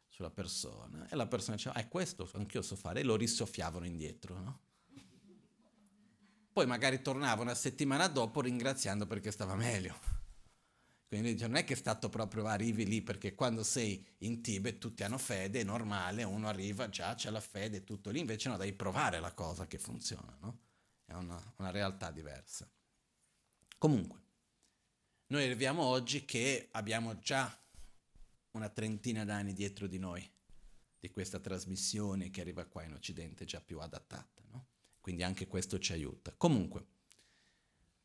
sulla persona e la persona diceva, ah, è questo, anch'io so fare, e lo risoffiavano indietro, no? Poi magari tornava una settimana dopo ringraziando perché stava meglio. Quindi dice, non è che è stato proprio arrivi lì, perché quando sei in Tibet tutti hanno fede, è normale, uno arriva, già c'è la fede, tutto lì, invece no, devi provare la cosa che funziona, no? È una, una realtà diversa. Comunque, noi arriviamo oggi che abbiamo già una trentina d'anni dietro di noi di questa trasmissione che arriva qua in Occidente già più adattata. No? Quindi anche questo ci aiuta. Comunque,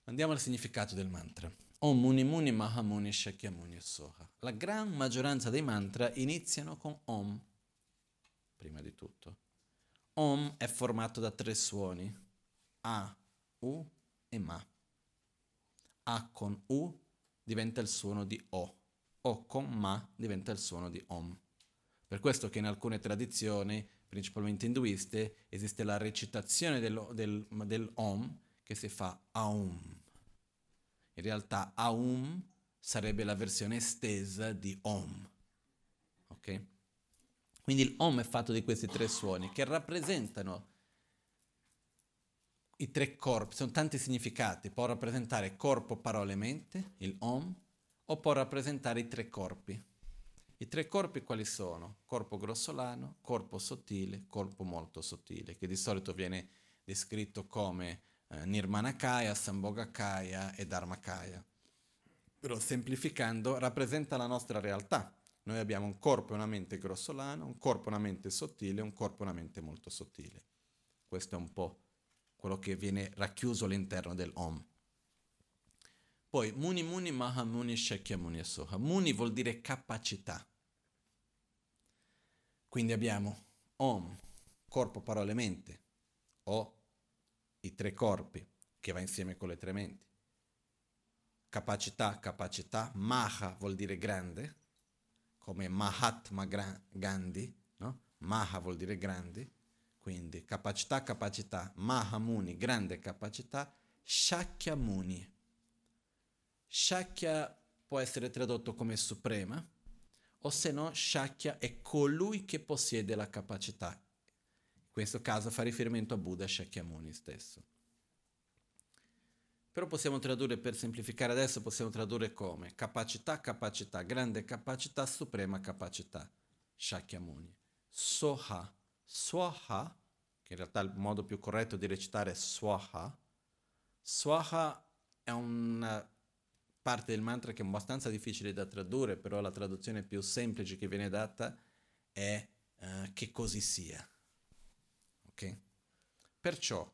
andiamo al significato del mantra. Om Muni Muni Mahamuni Shakyamuni Soha. La gran maggioranza dei mantra iniziano con Om, prima di tutto. Om è formato da tre suoni, A, U e Ma. A con U diventa il suono di O o con ma diventa il suono di om. Per questo che in alcune tradizioni, principalmente induiste, esiste la recitazione del, del, del om che si fa aum. In realtà aum sarebbe la versione estesa di om. Ok? Quindi il om è fatto di questi tre suoni che rappresentano i tre corpi, sono tanti significati, può rappresentare corpo, parole, mente, il om, o può rappresentare i tre corpi. I tre corpi quali sono? Corpo grossolano, corpo sottile, corpo molto sottile, che di solito viene descritto come eh, Nirmanakaya, Sambhogakaya e Dharmakaya. Però semplificando rappresenta la nostra realtà. Noi abbiamo un corpo e una mente grossolano, un corpo e una mente sottile e un corpo e una mente molto sottile. Questo è un po' quello che viene racchiuso all'interno del Om. Poi Muni Muni Maha Muni Shakya Muni Asoha. Muni vuol dire capacità. Quindi abbiamo Om, corpo, parole, mente, o i tre corpi, che va insieme con le tre menti. Capacità, capacità, Maha vuol dire grande, come Mahatma Gandhi, no? Maha vuol dire grandi, quindi capacità, capacità, Mahamuni, grande capacità, Shakyamuni. Shakya può essere tradotto come suprema, o se no Shakya è colui che possiede la capacità. In questo caso fa riferimento a Buddha Shakyamuni stesso. Però possiamo tradurre, per semplificare adesso, possiamo tradurre come capacità, capacità, grande capacità, suprema capacità. Shakyamuni. Soha, Swaha, che in realtà il modo più corretto di recitare è Swaha. Swaha è una parte del mantra che è abbastanza difficile da tradurre, però la traduzione più semplice che viene data è uh, che così sia. Ok? Perciò,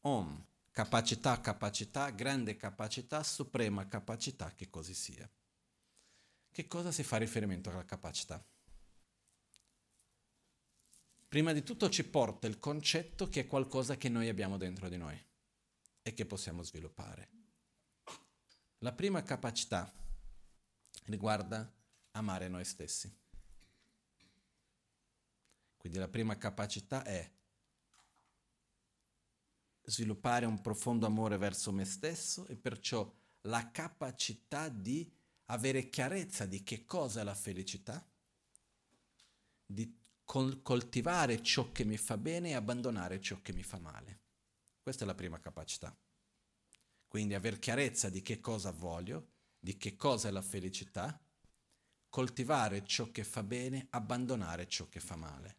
Om capacità, capacità, grande capacità, suprema capacità, che così sia. Che cosa si fa riferimento alla capacità? Prima di tutto ci porta il concetto che è qualcosa che noi abbiamo dentro di noi e che possiamo sviluppare. La prima capacità riguarda amare noi stessi. Quindi la prima capacità è sviluppare un profondo amore verso me stesso e perciò la capacità di avere chiarezza di che cosa è la felicità, di col- coltivare ciò che mi fa bene e abbandonare ciò che mi fa male. Questa è la prima capacità. Quindi avere chiarezza di che cosa voglio, di che cosa è la felicità, coltivare ciò che fa bene, abbandonare ciò che fa male.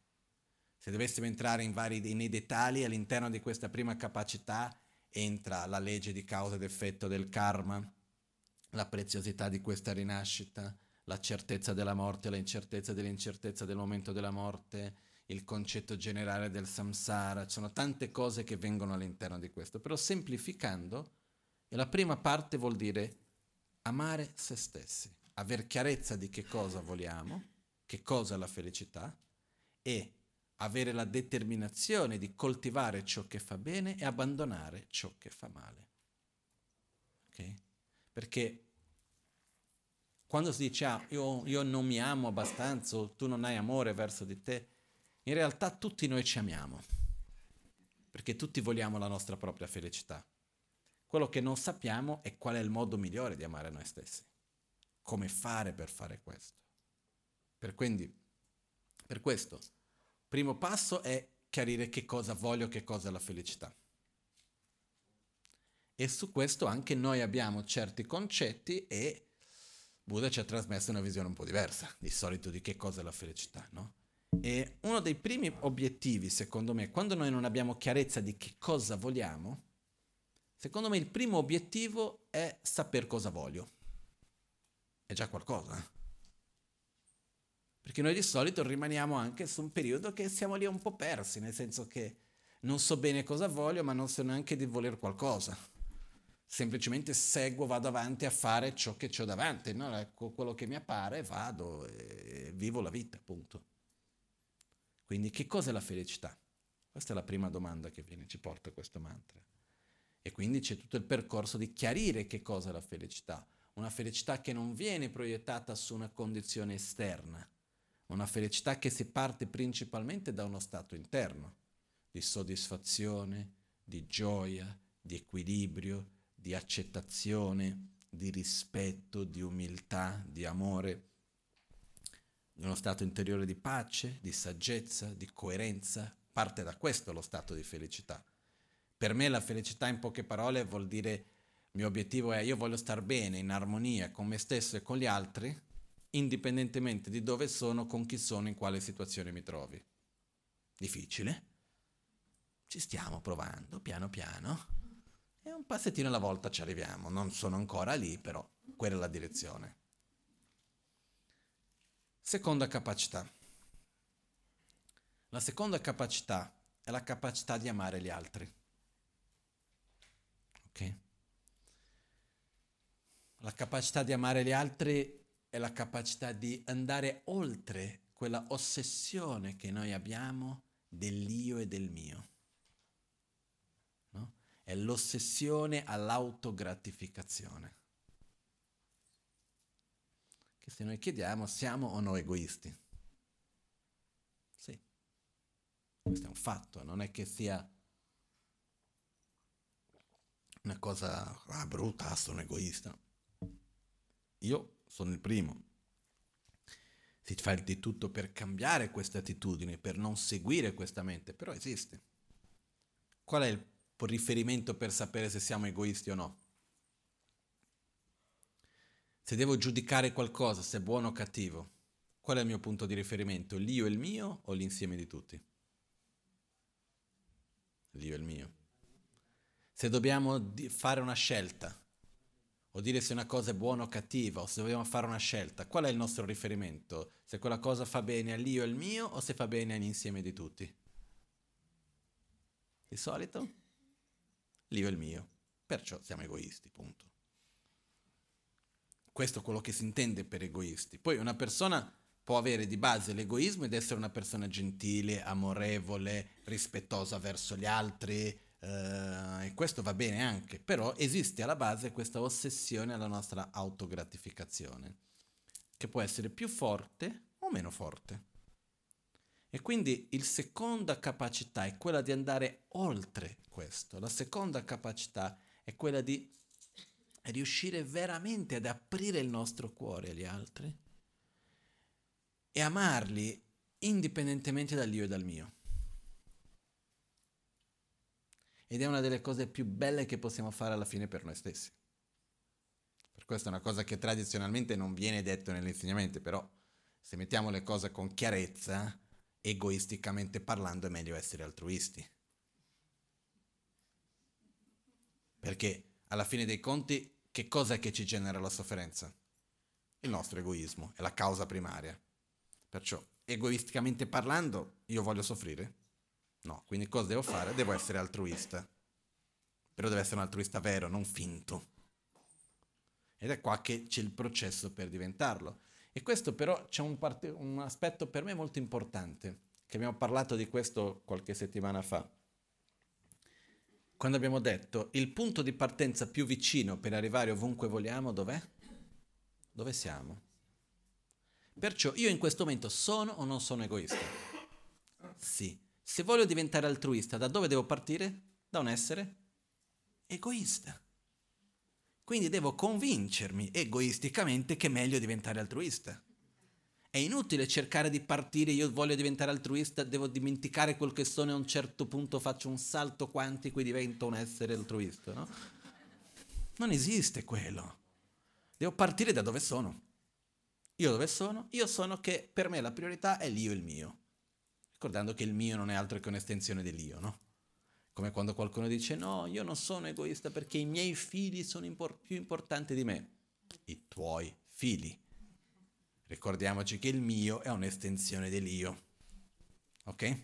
Se dovessimo entrare vari, nei dettagli, all'interno di questa prima capacità entra la legge di causa ed effetto del karma, la preziosità di questa rinascita, la certezza della morte, l'incertezza dell'incertezza del momento della morte, il concetto generale del samsara, ci sono tante cose che vengono all'interno di questo, però semplificando, la prima parte vuol dire amare se stessi, aver chiarezza di che cosa vogliamo, che cosa è la felicità e avere la determinazione di coltivare ciò che fa bene e abbandonare ciò che fa male. Okay? Perché quando si dice ah, io, io non mi amo abbastanza tu non hai amore verso di te, in realtà tutti noi ci amiamo, perché tutti vogliamo la nostra propria felicità. Quello che non sappiamo è qual è il modo migliore di amare noi stessi, come fare per fare questo. Per, quindi, per questo Primo passo è chiarire che cosa voglio, che cosa è la felicità. E su questo anche noi abbiamo certi concetti e Buddha ci ha trasmesso una visione un po' diversa di solito di che cosa è la felicità, no? E uno dei primi obiettivi, secondo me, quando noi non abbiamo chiarezza di che cosa vogliamo, secondo me il primo obiettivo è saper cosa voglio. È già qualcosa. Eh? Perché noi di solito rimaniamo anche su un periodo che siamo lì un po' persi, nel senso che non so bene cosa voglio, ma non so neanche di voler qualcosa. Semplicemente seguo, vado avanti a fare ciò che ho davanti, no? ecco, quello che mi appare, vado e vivo la vita, appunto. Quindi che cos'è la felicità? Questa è la prima domanda che viene, ci porta questo mantra. E quindi c'è tutto il percorso di chiarire che cosa è la felicità. Una felicità che non viene proiettata su una condizione esterna, una felicità che si parte principalmente da uno stato interno, di soddisfazione, di gioia, di equilibrio, di accettazione, di rispetto, di umiltà, di amore, di uno stato interiore di pace, di saggezza, di coerenza. Parte da questo lo stato di felicità. Per me la felicità in poche parole vuol dire il mio obiettivo è io voglio star bene, in armonia con me stesso e con gli altri, indipendentemente di dove sono, con chi sono, in quale situazione mi trovi. Difficile? Ci stiamo provando, piano piano. Un passettino alla volta ci arriviamo. Non sono ancora lì, però quella è la direzione. Seconda capacità. La seconda capacità è la capacità di amare gli altri. Ok? La capacità di amare gli altri è la capacità di andare oltre quella ossessione che noi abbiamo dell'io e del mio. È l'ossessione all'autogratificazione. Che che se noi chiediamo siamo o no egoisti. Sì, questo è un fatto, non è che sia una cosa ah, brutta, sono egoista. Io sono il primo. Si fa di tutto per cambiare questa attitudine, per non seguire questa mente, però esiste. Qual è il riferimento per sapere se siamo egoisti o no? Se devo giudicare qualcosa, se è buono o cattivo, qual è il mio punto di riferimento? L'io e il mio o l'insieme di tutti? L'io e il mio. Se dobbiamo fare una scelta, o dire se una cosa è buona o cattiva, o se dobbiamo fare una scelta, qual è il nostro riferimento? Se quella cosa fa bene all'io e al mio o se fa bene all'insieme di tutti? Di solito? L'io e il mio. Perciò siamo egoisti, punto. Questo è quello che si intende per egoisti. Poi una persona può avere di base l'egoismo ed essere una persona gentile, amorevole, rispettosa verso gli altri, eh, e questo va bene anche, però esiste alla base questa ossessione alla nostra autogratificazione, che può essere più forte o meno forte. E quindi la seconda capacità è quella di andare oltre questo. La seconda capacità è quella di riuscire veramente ad aprire il nostro cuore agli altri e amarli indipendentemente dall'io e dal mio. Ed è una delle cose più belle che possiamo fare alla fine per noi stessi. Per questo è una cosa che tradizionalmente non viene detto nell'insegnamento, però se mettiamo le cose con chiarezza, egoisticamente parlando è meglio essere altruisti. Perché alla fine dei conti, che cosa è che ci genera la sofferenza? Il nostro egoismo, è la causa primaria. Perciò, egoisticamente parlando, io voglio soffrire? No, quindi cosa devo fare? Devo essere altruista. Però deve essere un altruista vero, non finto. Ed è qua che c'è il processo per diventarlo. E questo però c'è un, part- un aspetto per me molto importante, che abbiamo parlato di questo qualche settimana fa quando abbiamo detto il punto di partenza più vicino per arrivare ovunque vogliamo, dov'è? Dove siamo? Perciò io in questo momento sono o non sono egoista? Sì. Se voglio diventare altruista, da dove devo partire? Da un essere egoista. Quindi devo convincermi egoisticamente che è meglio diventare altruista. È inutile cercare di partire, io voglio diventare altruista, devo dimenticare quel che sono e a un certo punto faccio un salto quantico e divento un essere altruista, no? Non esiste quello. Devo partire da dove sono. Io dove sono? Io sono che per me la priorità è l'io e il mio. Ricordando che il mio non è altro che un'estensione dell'io, no? Come quando qualcuno dice no, io non sono egoista perché i miei figli sono impor- più importanti di me. I tuoi figli Ricordiamoci che il mio è un'estensione dell'io. Ok?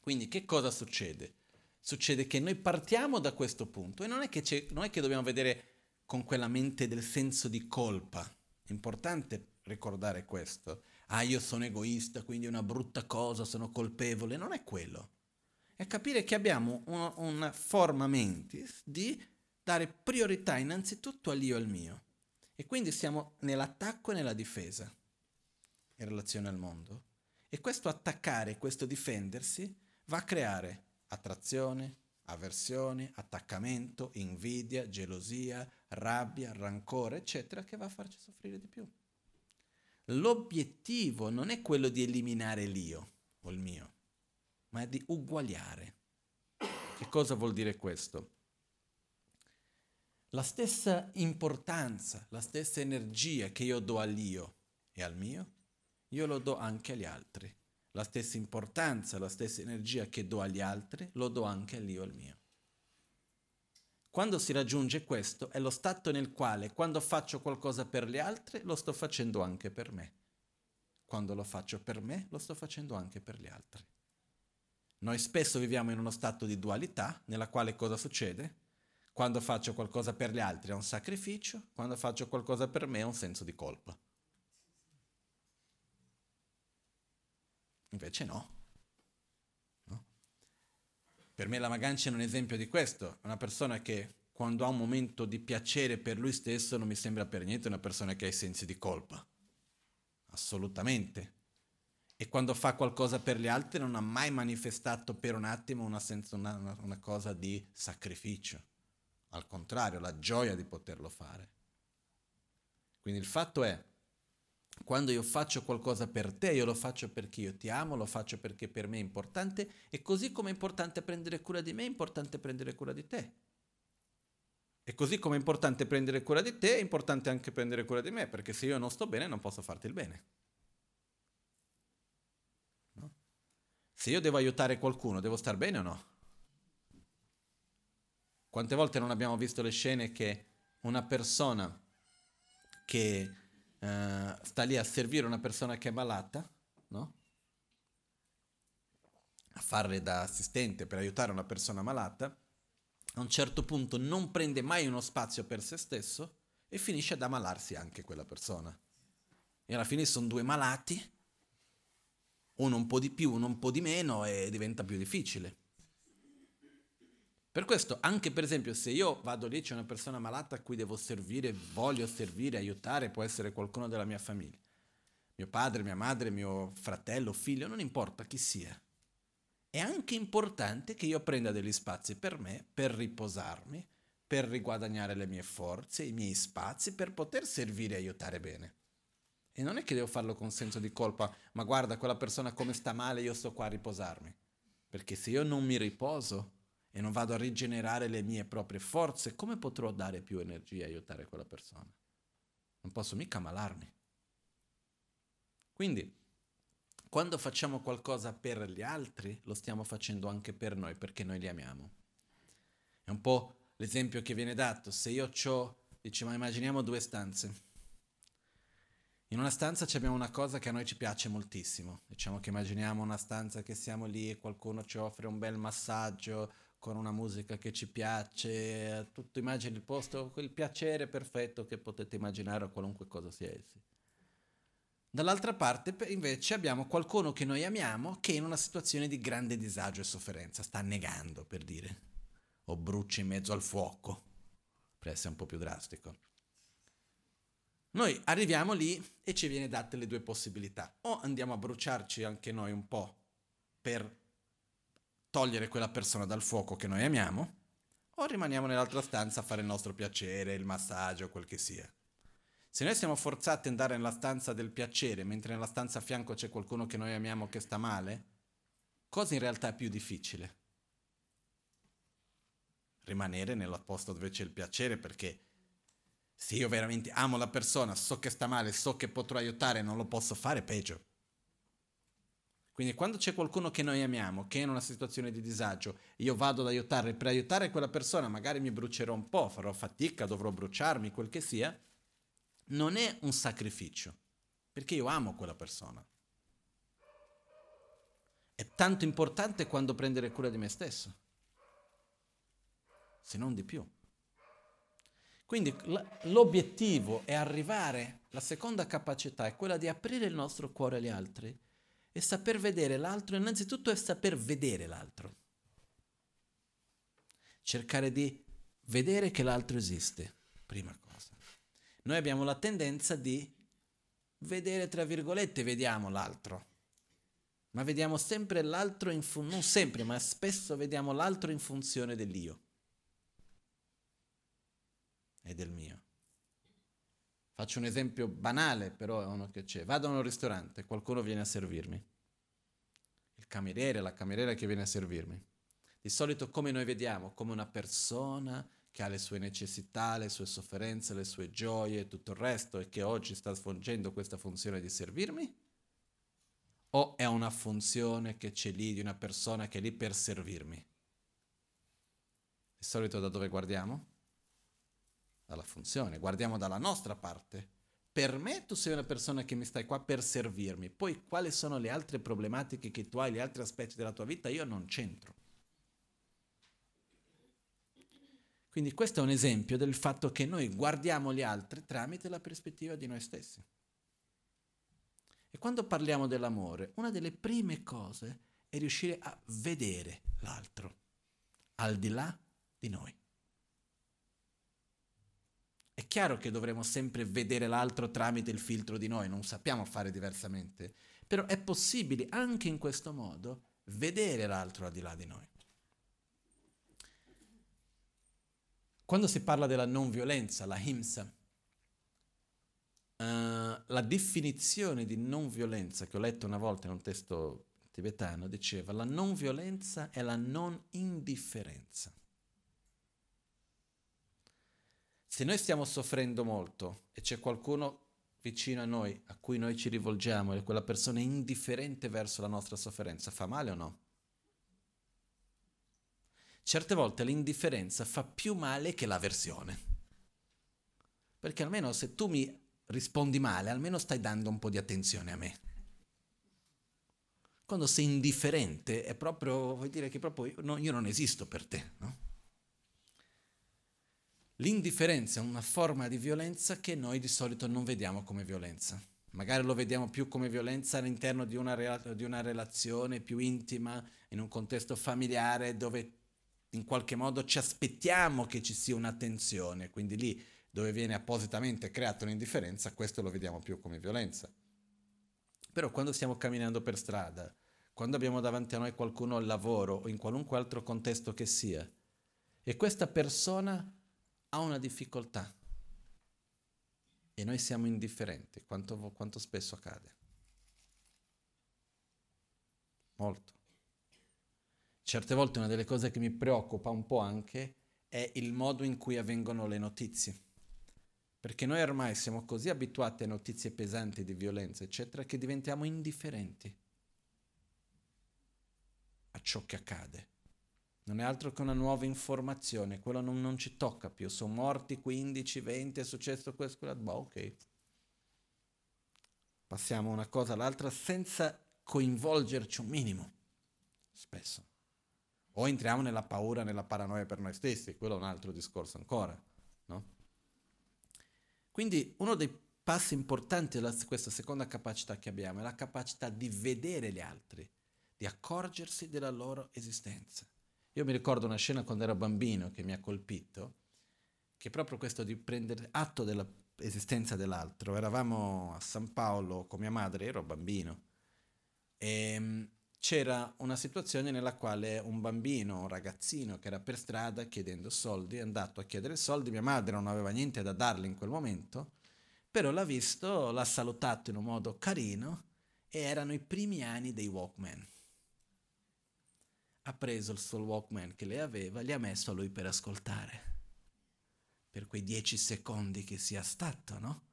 Quindi che cosa succede? Succede che noi partiamo da questo punto e non è che, non è che dobbiamo vedere con quella mente del senso di colpa. È importante ricordare questo. Ah, io sono egoista, quindi è una brutta cosa, sono colpevole. Non è quello. È capire che abbiamo una, una forma mentis di dare priorità innanzitutto all'io e al mio. E quindi siamo nell'attacco e nella difesa in relazione al mondo. E questo attaccare, questo difendersi va a creare attrazione, avversione, attaccamento, invidia, gelosia, rabbia, rancore, eccetera, che va a farci soffrire di più. L'obiettivo non è quello di eliminare l'io o il mio, ma è di uguagliare. Che cosa vuol dire questo? la stessa importanza, la stessa energia che io do all'io e al mio, io lo do anche agli altri. La stessa importanza, la stessa energia che do agli altri, lo do anche all'io e al mio. Quando si raggiunge questo è lo stato nel quale quando faccio qualcosa per gli altri lo sto facendo anche per me. Quando lo faccio per me lo sto facendo anche per gli altri. Noi spesso viviamo in uno stato di dualità nella quale cosa succede? Quando faccio qualcosa per gli altri è un sacrificio, quando faccio qualcosa per me è un senso di colpa. Invece no. no. Per me la Magancia è un esempio di questo, una persona che quando ha un momento di piacere per lui stesso non mi sembra per niente una persona che ha i sensi di colpa. Assolutamente. E quando fa qualcosa per gli altri non ha mai manifestato per un attimo una, senza, una, una cosa di sacrificio. Al contrario, la gioia di poterlo fare. Quindi il fatto è, quando io faccio qualcosa per te, io lo faccio perché io ti amo, lo faccio perché per me è importante e così come è importante prendere cura di me, è importante prendere cura di te. E così come è importante prendere cura di te, è importante anche prendere cura di me, perché se io non sto bene non posso farti il bene. Se io devo aiutare qualcuno, devo star bene o no? Quante volte non abbiamo visto le scene che una persona che uh, sta lì a servire una persona che è malata, no? a farle da assistente per aiutare una persona malata, a un certo punto non prende mai uno spazio per se stesso e finisce ad ammalarsi anche quella persona. E alla fine sono due malati, uno un po' di più, uno un po' di meno e diventa più difficile. Per questo, anche per esempio, se io vado lì, c'è una persona malata a cui devo servire, voglio servire, aiutare, può essere qualcuno della mia famiglia. Mio padre, mia madre, mio fratello, figlio, non importa chi sia. È anche importante che io prenda degli spazi per me, per riposarmi, per riguadagnare le mie forze, i miei spazi, per poter servire e aiutare bene. E non è che devo farlo con senso di colpa, ma guarda quella persona come sta male, io sto qua a riposarmi. Perché se io non mi riposo, e non vado a rigenerare le mie proprie forze, come potrò dare più energia e aiutare quella persona? Non posso mica malarmi. Quindi, quando facciamo qualcosa per gli altri, lo stiamo facendo anche per noi, perché noi li amiamo. È un po' l'esempio che viene dato. Se io ho, dice, ma immaginiamo due stanze. In una stanza abbiamo una cosa che a noi ci piace moltissimo. Diciamo che immaginiamo una stanza che siamo lì e qualcuno ci offre un bel massaggio con una musica che ci piace, tutto immagini il posto, quel piacere perfetto che potete immaginare a qualunque cosa sia essi. Dall'altra parte invece abbiamo qualcuno che noi amiamo che è in una situazione di grande disagio e sofferenza, sta negando per dire, o brucia in mezzo al fuoco, per essere un po' più drastico. Noi arriviamo lì e ci viene date le due possibilità, o andiamo a bruciarci anche noi un po' per togliere quella persona dal fuoco che noi amiamo, o rimaniamo nell'altra stanza a fare il nostro piacere, il massaggio, quel che sia. Se noi siamo forzati ad andare nella stanza del piacere, mentre nella stanza a fianco c'è qualcuno che noi amiamo che sta male, cosa in realtà è più difficile? Rimanere nel posto dove c'è il piacere, perché se io veramente amo la persona, so che sta male, so che potrò aiutare non lo posso fare, peggio. Quindi quando c'è qualcuno che noi amiamo, che è in una situazione di disagio, io vado ad aiutare, per aiutare quella persona magari mi brucerò un po', farò fatica, dovrò bruciarmi, quel che sia, non è un sacrificio, perché io amo quella persona. È tanto importante quando prendere cura di me stesso, se non di più. Quindi l'obiettivo è arrivare, la seconda capacità è quella di aprire il nostro cuore agli altri e saper vedere l'altro, innanzitutto è saper vedere l'altro. Cercare di vedere che l'altro esiste, prima cosa. Noi abbiamo la tendenza di vedere, tra virgolette, vediamo l'altro, ma vediamo sempre l'altro in funzione, non sempre, ma spesso vediamo l'altro in funzione dell'io e del mio. Faccio un esempio banale, però è uno che c'è. Vado in un ristorante, qualcuno viene a servirmi. Il cameriere, la cameriera che viene a servirmi. Di solito come noi vediamo, come una persona che ha le sue necessità, le sue sofferenze, le sue gioie e tutto il resto e che oggi sta svolgendo questa funzione di servirmi? O è una funzione che c'è lì di una persona che è lì per servirmi? Di solito da dove guardiamo? Dalla funzione, guardiamo dalla nostra parte. Per me tu sei una persona che mi stai qua per servirmi, poi quali sono le altre problematiche che tu hai, gli altri aspetti della tua vita, io non c'entro. Quindi questo è un esempio del fatto che noi guardiamo gli altri tramite la prospettiva di noi stessi. E quando parliamo dell'amore, una delle prime cose è riuscire a vedere l'altro, al di là di noi. È chiaro che dovremo sempre vedere l'altro tramite il filtro di noi, non sappiamo fare diversamente, però è possibile anche in questo modo vedere l'altro al di là di noi. Quando si parla della non violenza, la himsa, uh, la definizione di non violenza che ho letto una volta in un testo tibetano diceva la non violenza è la non indifferenza. Se noi stiamo soffrendo molto e c'è qualcuno vicino a noi a cui noi ci rivolgiamo e quella persona è indifferente verso la nostra sofferenza, fa male o no? Certe volte l'indifferenza fa più male che l'avversione. Perché almeno se tu mi rispondi male, almeno stai dando un po' di attenzione a me. Quando sei indifferente è proprio, vuol dire che proprio io, no, io non esisto per te, no? L'indifferenza è una forma di violenza che noi di solito non vediamo come violenza. Magari lo vediamo più come violenza all'interno di una, re- di una relazione più intima, in un contesto familiare dove in qualche modo ci aspettiamo che ci sia una tensione, quindi lì dove viene appositamente creata un'indifferenza, questo lo vediamo più come violenza. Però quando stiamo camminando per strada, quando abbiamo davanti a noi qualcuno al lavoro o in qualunque altro contesto che sia, e questa persona ha una difficoltà e noi siamo indifferenti, quanto, quanto spesso accade? Molto. Certe volte una delle cose che mi preoccupa un po' anche è il modo in cui avvengono le notizie. Perché noi ormai siamo così abituati a notizie pesanti di violenza, eccetera, che diventiamo indifferenti a ciò che accade non è altro che una nuova informazione, quello non, non ci tocca più, sono morti 15, 20, è successo questo, quello, boh, ok. Passiamo una cosa all'altra senza coinvolgerci un minimo, spesso. O entriamo nella paura, nella paranoia per noi stessi, quello è un altro discorso ancora, no? Quindi uno dei passi importanti di questa seconda capacità che abbiamo è la capacità di vedere gli altri, di accorgersi della loro esistenza. Io mi ricordo una scena quando ero bambino che mi ha colpito, che è proprio questo di prendere atto dell'esistenza dell'altro. Eravamo a San Paolo con mia madre, ero bambino, e ehm, c'era una situazione nella quale un bambino, un ragazzino che era per strada chiedendo soldi, è andato a chiedere soldi, mia madre non aveva niente da darle in quel momento, però l'ha visto, l'ha salutato in un modo carino e erano i primi anni dei Walkman ha preso il suo Walkman che lei aveva, gli ha messo a lui per ascoltare. Per quei dieci secondi che sia stato, no?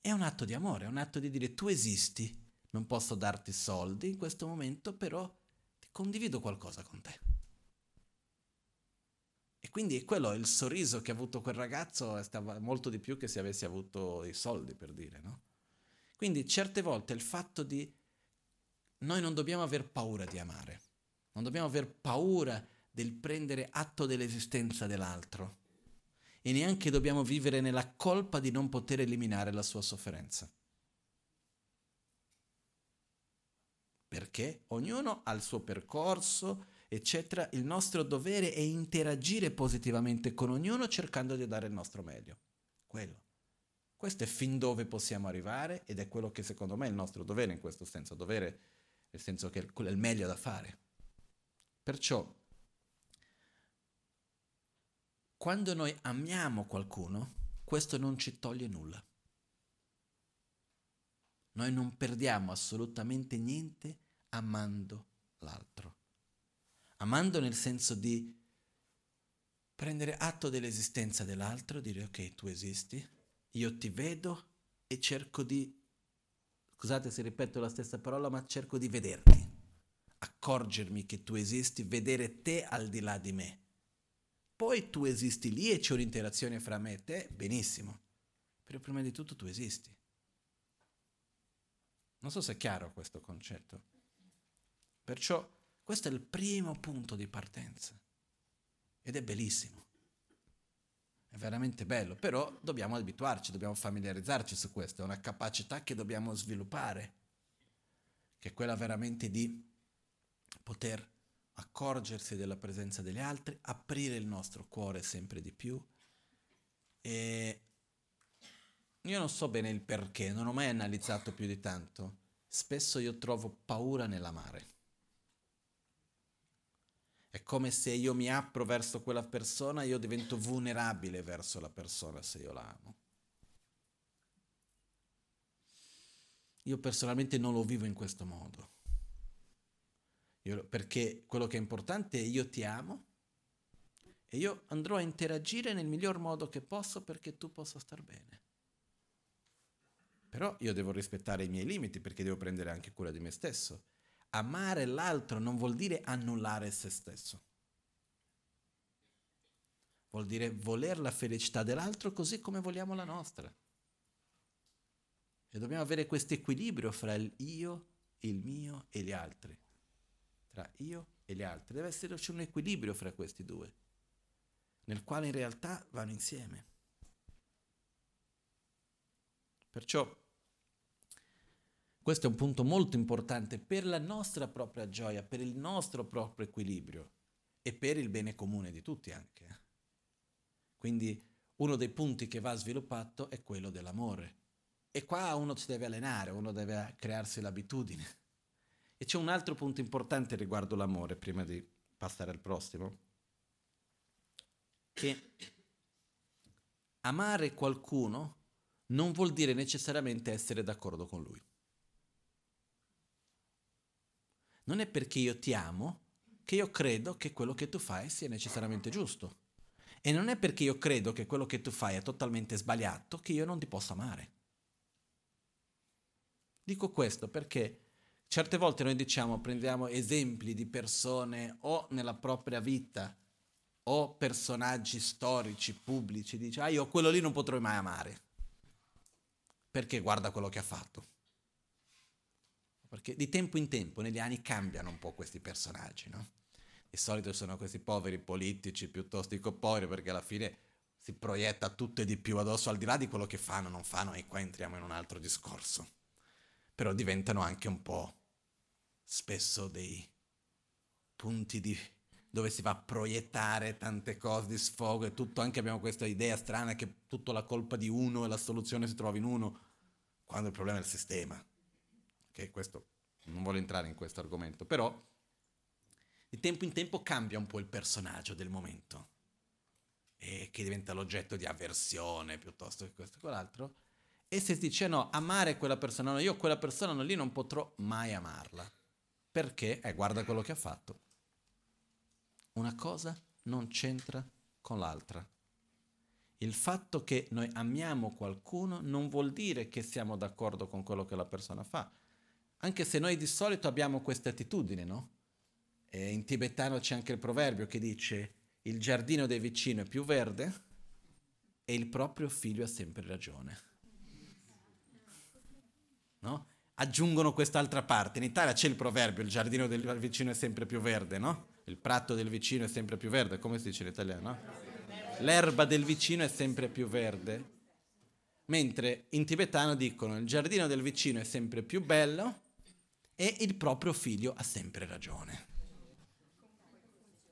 È un atto di amore, è un atto di dire tu esisti, non posso darti soldi in questo momento, però condivido qualcosa con te. E quindi quello, il sorriso che ha avuto quel ragazzo stava molto di più che se avessi avuto i soldi, per dire, no? Quindi certe volte il fatto di... Noi non dobbiamo aver paura di amare. Non dobbiamo aver paura del prendere atto dell'esistenza dell'altro e neanche dobbiamo vivere nella colpa di non poter eliminare la sua sofferenza. Perché ognuno ha il suo percorso, eccetera. Il nostro dovere è interagire positivamente con ognuno cercando di dare il nostro meglio. Quello. Questo è fin dove possiamo arrivare ed è quello che secondo me è il nostro dovere in questo senso. Dovere nel senso che è il meglio da fare. Perciò, quando noi amiamo qualcuno, questo non ci toglie nulla. Noi non perdiamo assolutamente niente amando l'altro. Amando nel senso di prendere atto dell'esistenza dell'altro, dire ok, tu esisti, io ti vedo e cerco di, scusate se ripeto la stessa parola, ma cerco di vederti accorgermi che tu esisti, vedere te al di là di me. Poi tu esisti lì e c'è un'interazione fra me e te, benissimo. Però prima di tutto tu esisti. Non so se è chiaro questo concetto. Perciò questo è il primo punto di partenza. Ed è bellissimo. È veramente bello, però dobbiamo abituarci, dobbiamo familiarizzarci su questo, è una capacità che dobbiamo sviluppare, che è quella veramente di poter accorgersi della presenza degli altri, aprire il nostro cuore sempre di più E io non so bene il perché, non ho mai analizzato più di tanto. Spesso io trovo paura nell'amare. È come se io mi apro verso quella persona, io divento vulnerabile verso la persona se io la amo. Io personalmente non lo vivo in questo modo. Io, perché quello che è importante è io ti amo e io andrò a interagire nel miglior modo che posso perché tu possa star bene. Però io devo rispettare i miei limiti perché devo prendere anche cura di me stesso. Amare l'altro non vuol dire annullare se stesso. Vuol dire voler la felicità dell'altro così come vogliamo la nostra. E dobbiamo avere questo equilibrio fra il io, il mio e gli altri. Tra io e gli altri. Deve esserci un equilibrio fra questi due, nel quale in realtà vanno insieme. Perciò questo è un punto molto importante per la nostra propria gioia, per il nostro proprio equilibrio e per il bene comune di tutti anche. Eh. Quindi uno dei punti che va sviluppato è quello dell'amore. E qua uno si deve allenare, uno deve crearsi l'abitudine. E c'è un altro punto importante riguardo l'amore, prima di passare al prossimo, che amare qualcuno non vuol dire necessariamente essere d'accordo con lui. non è perché io ti amo che io credo che quello che tu fai sia necessariamente giusto. E non è perché io credo che quello che tu fai è totalmente sbagliato che io non ti posso amare. Dico questo perché certe volte noi diciamo, prendiamo esempi di persone o nella propria vita o personaggi storici, pubblici, dice, ah io quello lì non potrò mai amare, perché guarda quello che ha fatto. Perché di tempo in tempo, negli anni, cambiano un po' questi personaggi, no? Di solito sono questi poveri politici piuttosto che poveri perché alla fine si proietta tutto e di più addosso, al di là di quello che fanno, non fanno, e qua entriamo in un altro discorso. Però diventano anche un po' spesso dei punti di, dove si va a proiettare tante cose di sfogo e tutto, anche abbiamo questa idea strana che tutta la colpa di uno e la soluzione si trova in uno, quando il problema è il sistema che questo non voglio entrare in questo argomento, però di tempo in tempo cambia un po' il personaggio del momento e che diventa l'oggetto di avversione piuttosto che questo e quell'altro. E se si dice no, amare quella persona, no, io quella persona no, lì non potrò mai amarla. Perché? Eh, guarda quello che ha fatto. Una cosa non c'entra con l'altra. Il fatto che noi amiamo qualcuno non vuol dire che siamo d'accordo con quello che la persona fa. Anche se noi di solito abbiamo questa attitudine, no? E in tibetano c'è anche il proverbio che dice il giardino del vicino è più verde e il proprio figlio ha sempre ragione. No? Aggiungono quest'altra parte. In Italia c'è il proverbio, il giardino del vicino è sempre più verde, no? Il prato del vicino è sempre più verde, come si dice in italiano? L'erba del vicino è sempre più verde. Mentre in tibetano dicono il giardino del vicino è sempre più bello e il proprio figlio ha sempre ragione.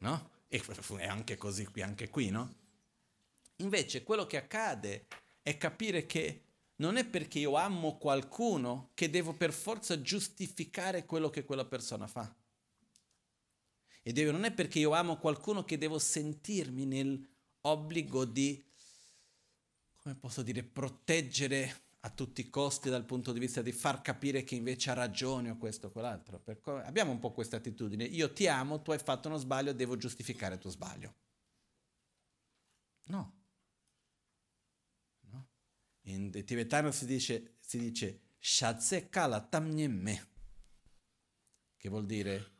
No? E è anche così qui, anche qui, no? Invece quello che accade è capire che non è perché io amo qualcuno che devo per forza giustificare quello che quella persona fa. E non è perché io amo qualcuno che devo sentirmi nell'obbligo di, come posso dire, proteggere a tutti i costi dal punto di vista di far capire che invece ha ragione o questo o quell'altro. Perché abbiamo un po' questa attitudine. Io ti amo, tu hai fatto uno sbaglio, devo giustificare il tuo sbaglio. No. In tibetano si dice, si dice Shatse kala tamnyemme, che vuol dire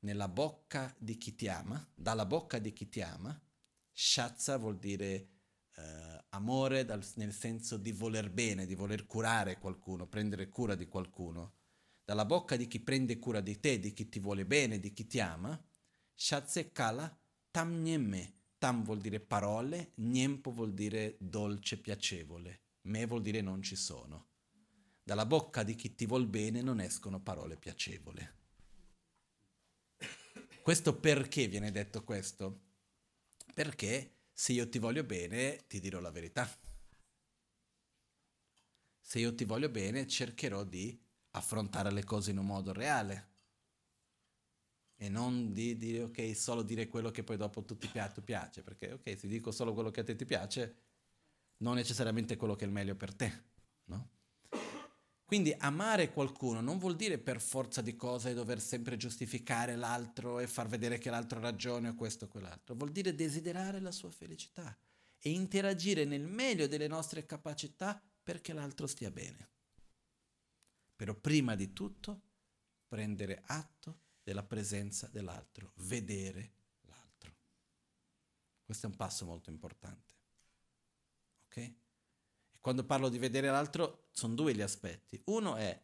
nella bocca di chi ti ama, dalla bocca di chi ti ama. Shatsa vuol dire eh, amore dal, nel senso di voler bene, di voler curare qualcuno, prendere cura di qualcuno. Dalla bocca di chi prende cura di te, di chi ti vuole bene, di chi ti ama, Shatse Kala Tam Nyemme. Tam vuol dire parole, Nyempo vuol dire dolce, piacevole. Me vuol dire non ci sono. Dalla bocca di chi ti vuol bene non escono parole piacevoli. Questo perché viene detto questo? Perché Se io ti voglio bene, ti dirò la verità. Se io ti voglio bene, cercherò di affrontare le cose in un modo reale. E non di dire, ok, solo dire quello che poi dopo tu ti piace, perché ok, se dico solo quello che a te ti piace, non necessariamente quello che è il meglio per te, no? Quindi amare qualcuno non vuol dire per forza di cose dover sempre giustificare l'altro e far vedere che l'altro ha ragione o questo o quell'altro, vuol dire desiderare la sua felicità e interagire nel meglio delle nostre capacità perché l'altro stia bene. Però prima di tutto prendere atto della presenza dell'altro, vedere l'altro. Questo è un passo molto importante. Ok? E quando parlo di vedere l'altro sono due gli aspetti. Uno è,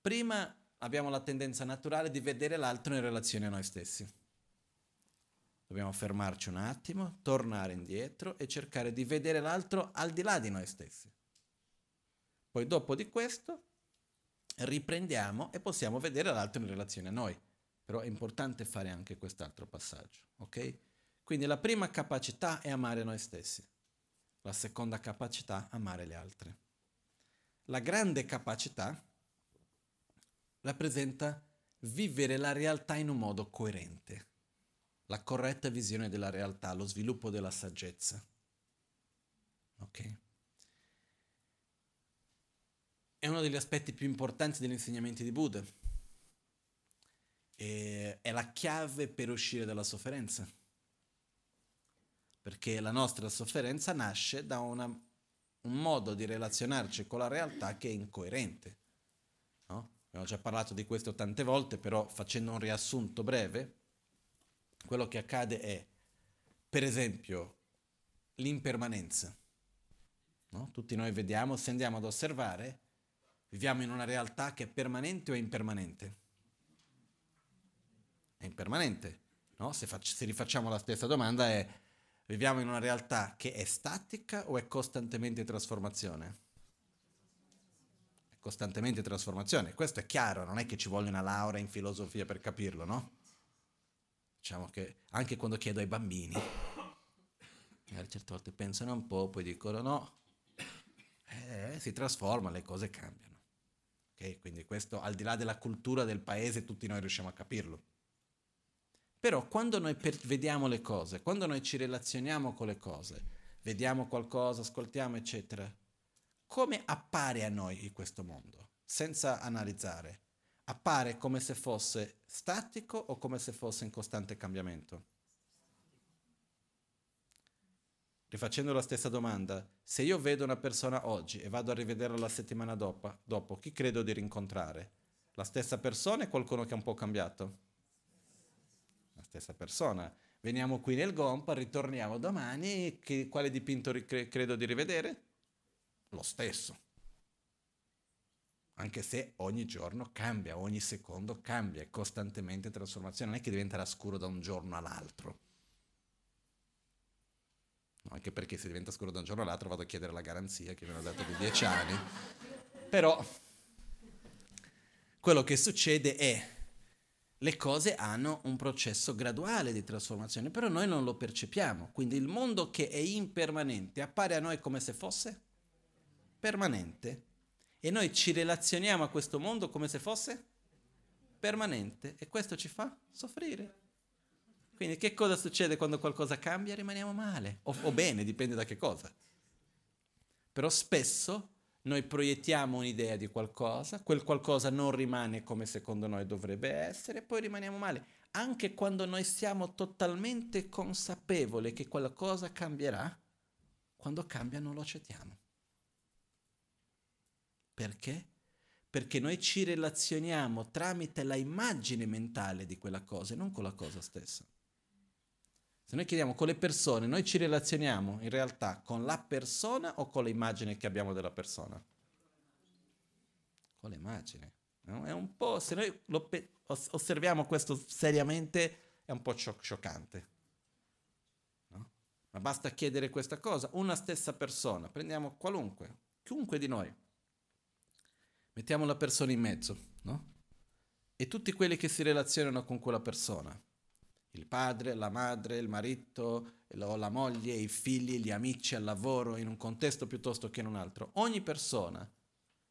prima abbiamo la tendenza naturale di vedere l'altro in relazione a noi stessi. Dobbiamo fermarci un attimo, tornare indietro e cercare di vedere l'altro al di là di noi stessi. Poi dopo di questo riprendiamo e possiamo vedere l'altro in relazione a noi. Però è importante fare anche quest'altro passaggio, ok? Quindi la prima capacità è amare noi stessi. La seconda capacità, amare le altre. La grande capacità rappresenta vivere la realtà in un modo coerente, la corretta visione della realtà, lo sviluppo della saggezza. Ok? È uno degli aspetti più importanti degli insegnamenti di Buddha. E è la chiave per uscire dalla sofferenza perché la nostra sofferenza nasce da una, un modo di relazionarci con la realtà che è incoerente. No? Abbiamo già parlato di questo tante volte, però facendo un riassunto breve, quello che accade è, per esempio, l'impermanenza. No? Tutti noi vediamo, se andiamo ad osservare, viviamo in una realtà che è permanente o impermanente? È impermanente. No? Se, fac- se rifacciamo la stessa domanda è Viviamo in una realtà che è statica o è costantemente in trasformazione? È costantemente in trasformazione. Questo è chiaro, non è che ci voglia una laurea in filosofia per capirlo, no? Diciamo che anche quando chiedo ai bambini, magari certe volte pensano un po', poi dicono no, eh, si trasforma, le cose cambiano. Ok, quindi questo al di là della cultura del paese tutti noi riusciamo a capirlo. Però quando noi per- vediamo le cose, quando noi ci relazioniamo con le cose, vediamo qualcosa, ascoltiamo, eccetera, come appare a noi questo mondo? Senza analizzare. Appare come se fosse statico o come se fosse in costante cambiamento? Rifacendo la stessa domanda, se io vedo una persona oggi e vado a rivederla la settimana dopo, dopo chi credo di rincontrare? La stessa persona o qualcuno che è un po' cambiato? Stessa persona. Veniamo qui nel Gompa, ritorniamo domani, che, quale dipinto ricre- credo di rivedere? Lo stesso. Anche se ogni giorno cambia, ogni secondo cambia, è costantemente trasformazione, non è che diventerà scuro da un giorno all'altro. No, anche perché se diventa scuro da un giorno all'altro vado a chiedere la garanzia che mi hanno dato di dieci anni. Però quello che succede è le cose hanno un processo graduale di trasformazione, però noi non lo percepiamo. Quindi il mondo che è impermanente appare a noi come se fosse permanente e noi ci relazioniamo a questo mondo come se fosse permanente e questo ci fa soffrire. Quindi che cosa succede quando qualcosa cambia? Rimaniamo male o, o bene, dipende da che cosa. Però spesso noi proiettiamo un'idea di qualcosa, quel qualcosa non rimane come secondo noi dovrebbe essere, poi rimaniamo male. Anche quando noi siamo totalmente consapevoli che qualcosa cambierà, quando cambia non lo accettiamo. Perché? Perché noi ci relazioniamo tramite la immagine mentale di quella cosa e non con la cosa stessa. Se noi chiediamo con le persone, noi ci relazioniamo in realtà con la persona o con l'immagine che abbiamo della persona? Con l'immagine. No? È un po', se noi pe- osserviamo questo seriamente, è un po' scioccante. No? Ma basta chiedere questa cosa, una stessa persona, prendiamo qualunque, chiunque di noi, mettiamo la persona in mezzo, no? E tutti quelli che si relazionano con quella persona Il padre, la madre, il marito, la moglie, i figli, gli amici al lavoro, in un contesto piuttosto che in un altro. Ogni persona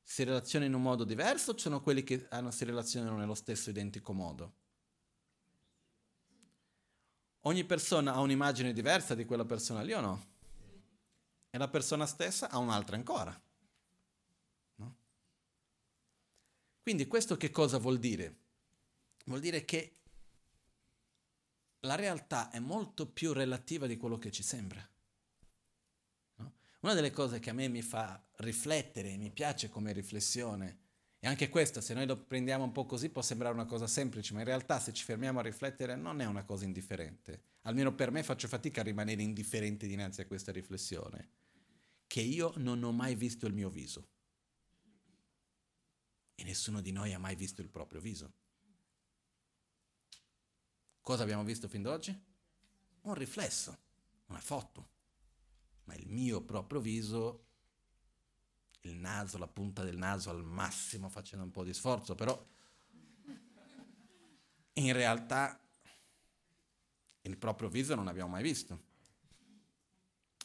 si relaziona in un modo diverso o sono quelli che hanno, si relazionano nello stesso identico modo? Ogni persona ha un'immagine diversa di quella persona lì o no? E la persona stessa ha un'altra ancora. No? Quindi questo che cosa vuol dire? Vuol dire che la realtà è molto più relativa di quello che ci sembra. No? Una delle cose che a me mi fa riflettere, mi piace come riflessione, e anche questa, se noi lo prendiamo un po' così, può sembrare una cosa semplice, ma in realtà se ci fermiamo a riflettere non è una cosa indifferente. Almeno per me faccio fatica a rimanere indifferente dinanzi a questa riflessione, che io non ho mai visto il mio viso. E nessuno di noi ha mai visto il proprio viso. Cosa abbiamo visto fin ad oggi? Un riflesso, una foto. Ma il mio proprio viso, il naso, la punta del naso al massimo, facendo un po' di sforzo, però in realtà il proprio viso non l'abbiamo mai visto.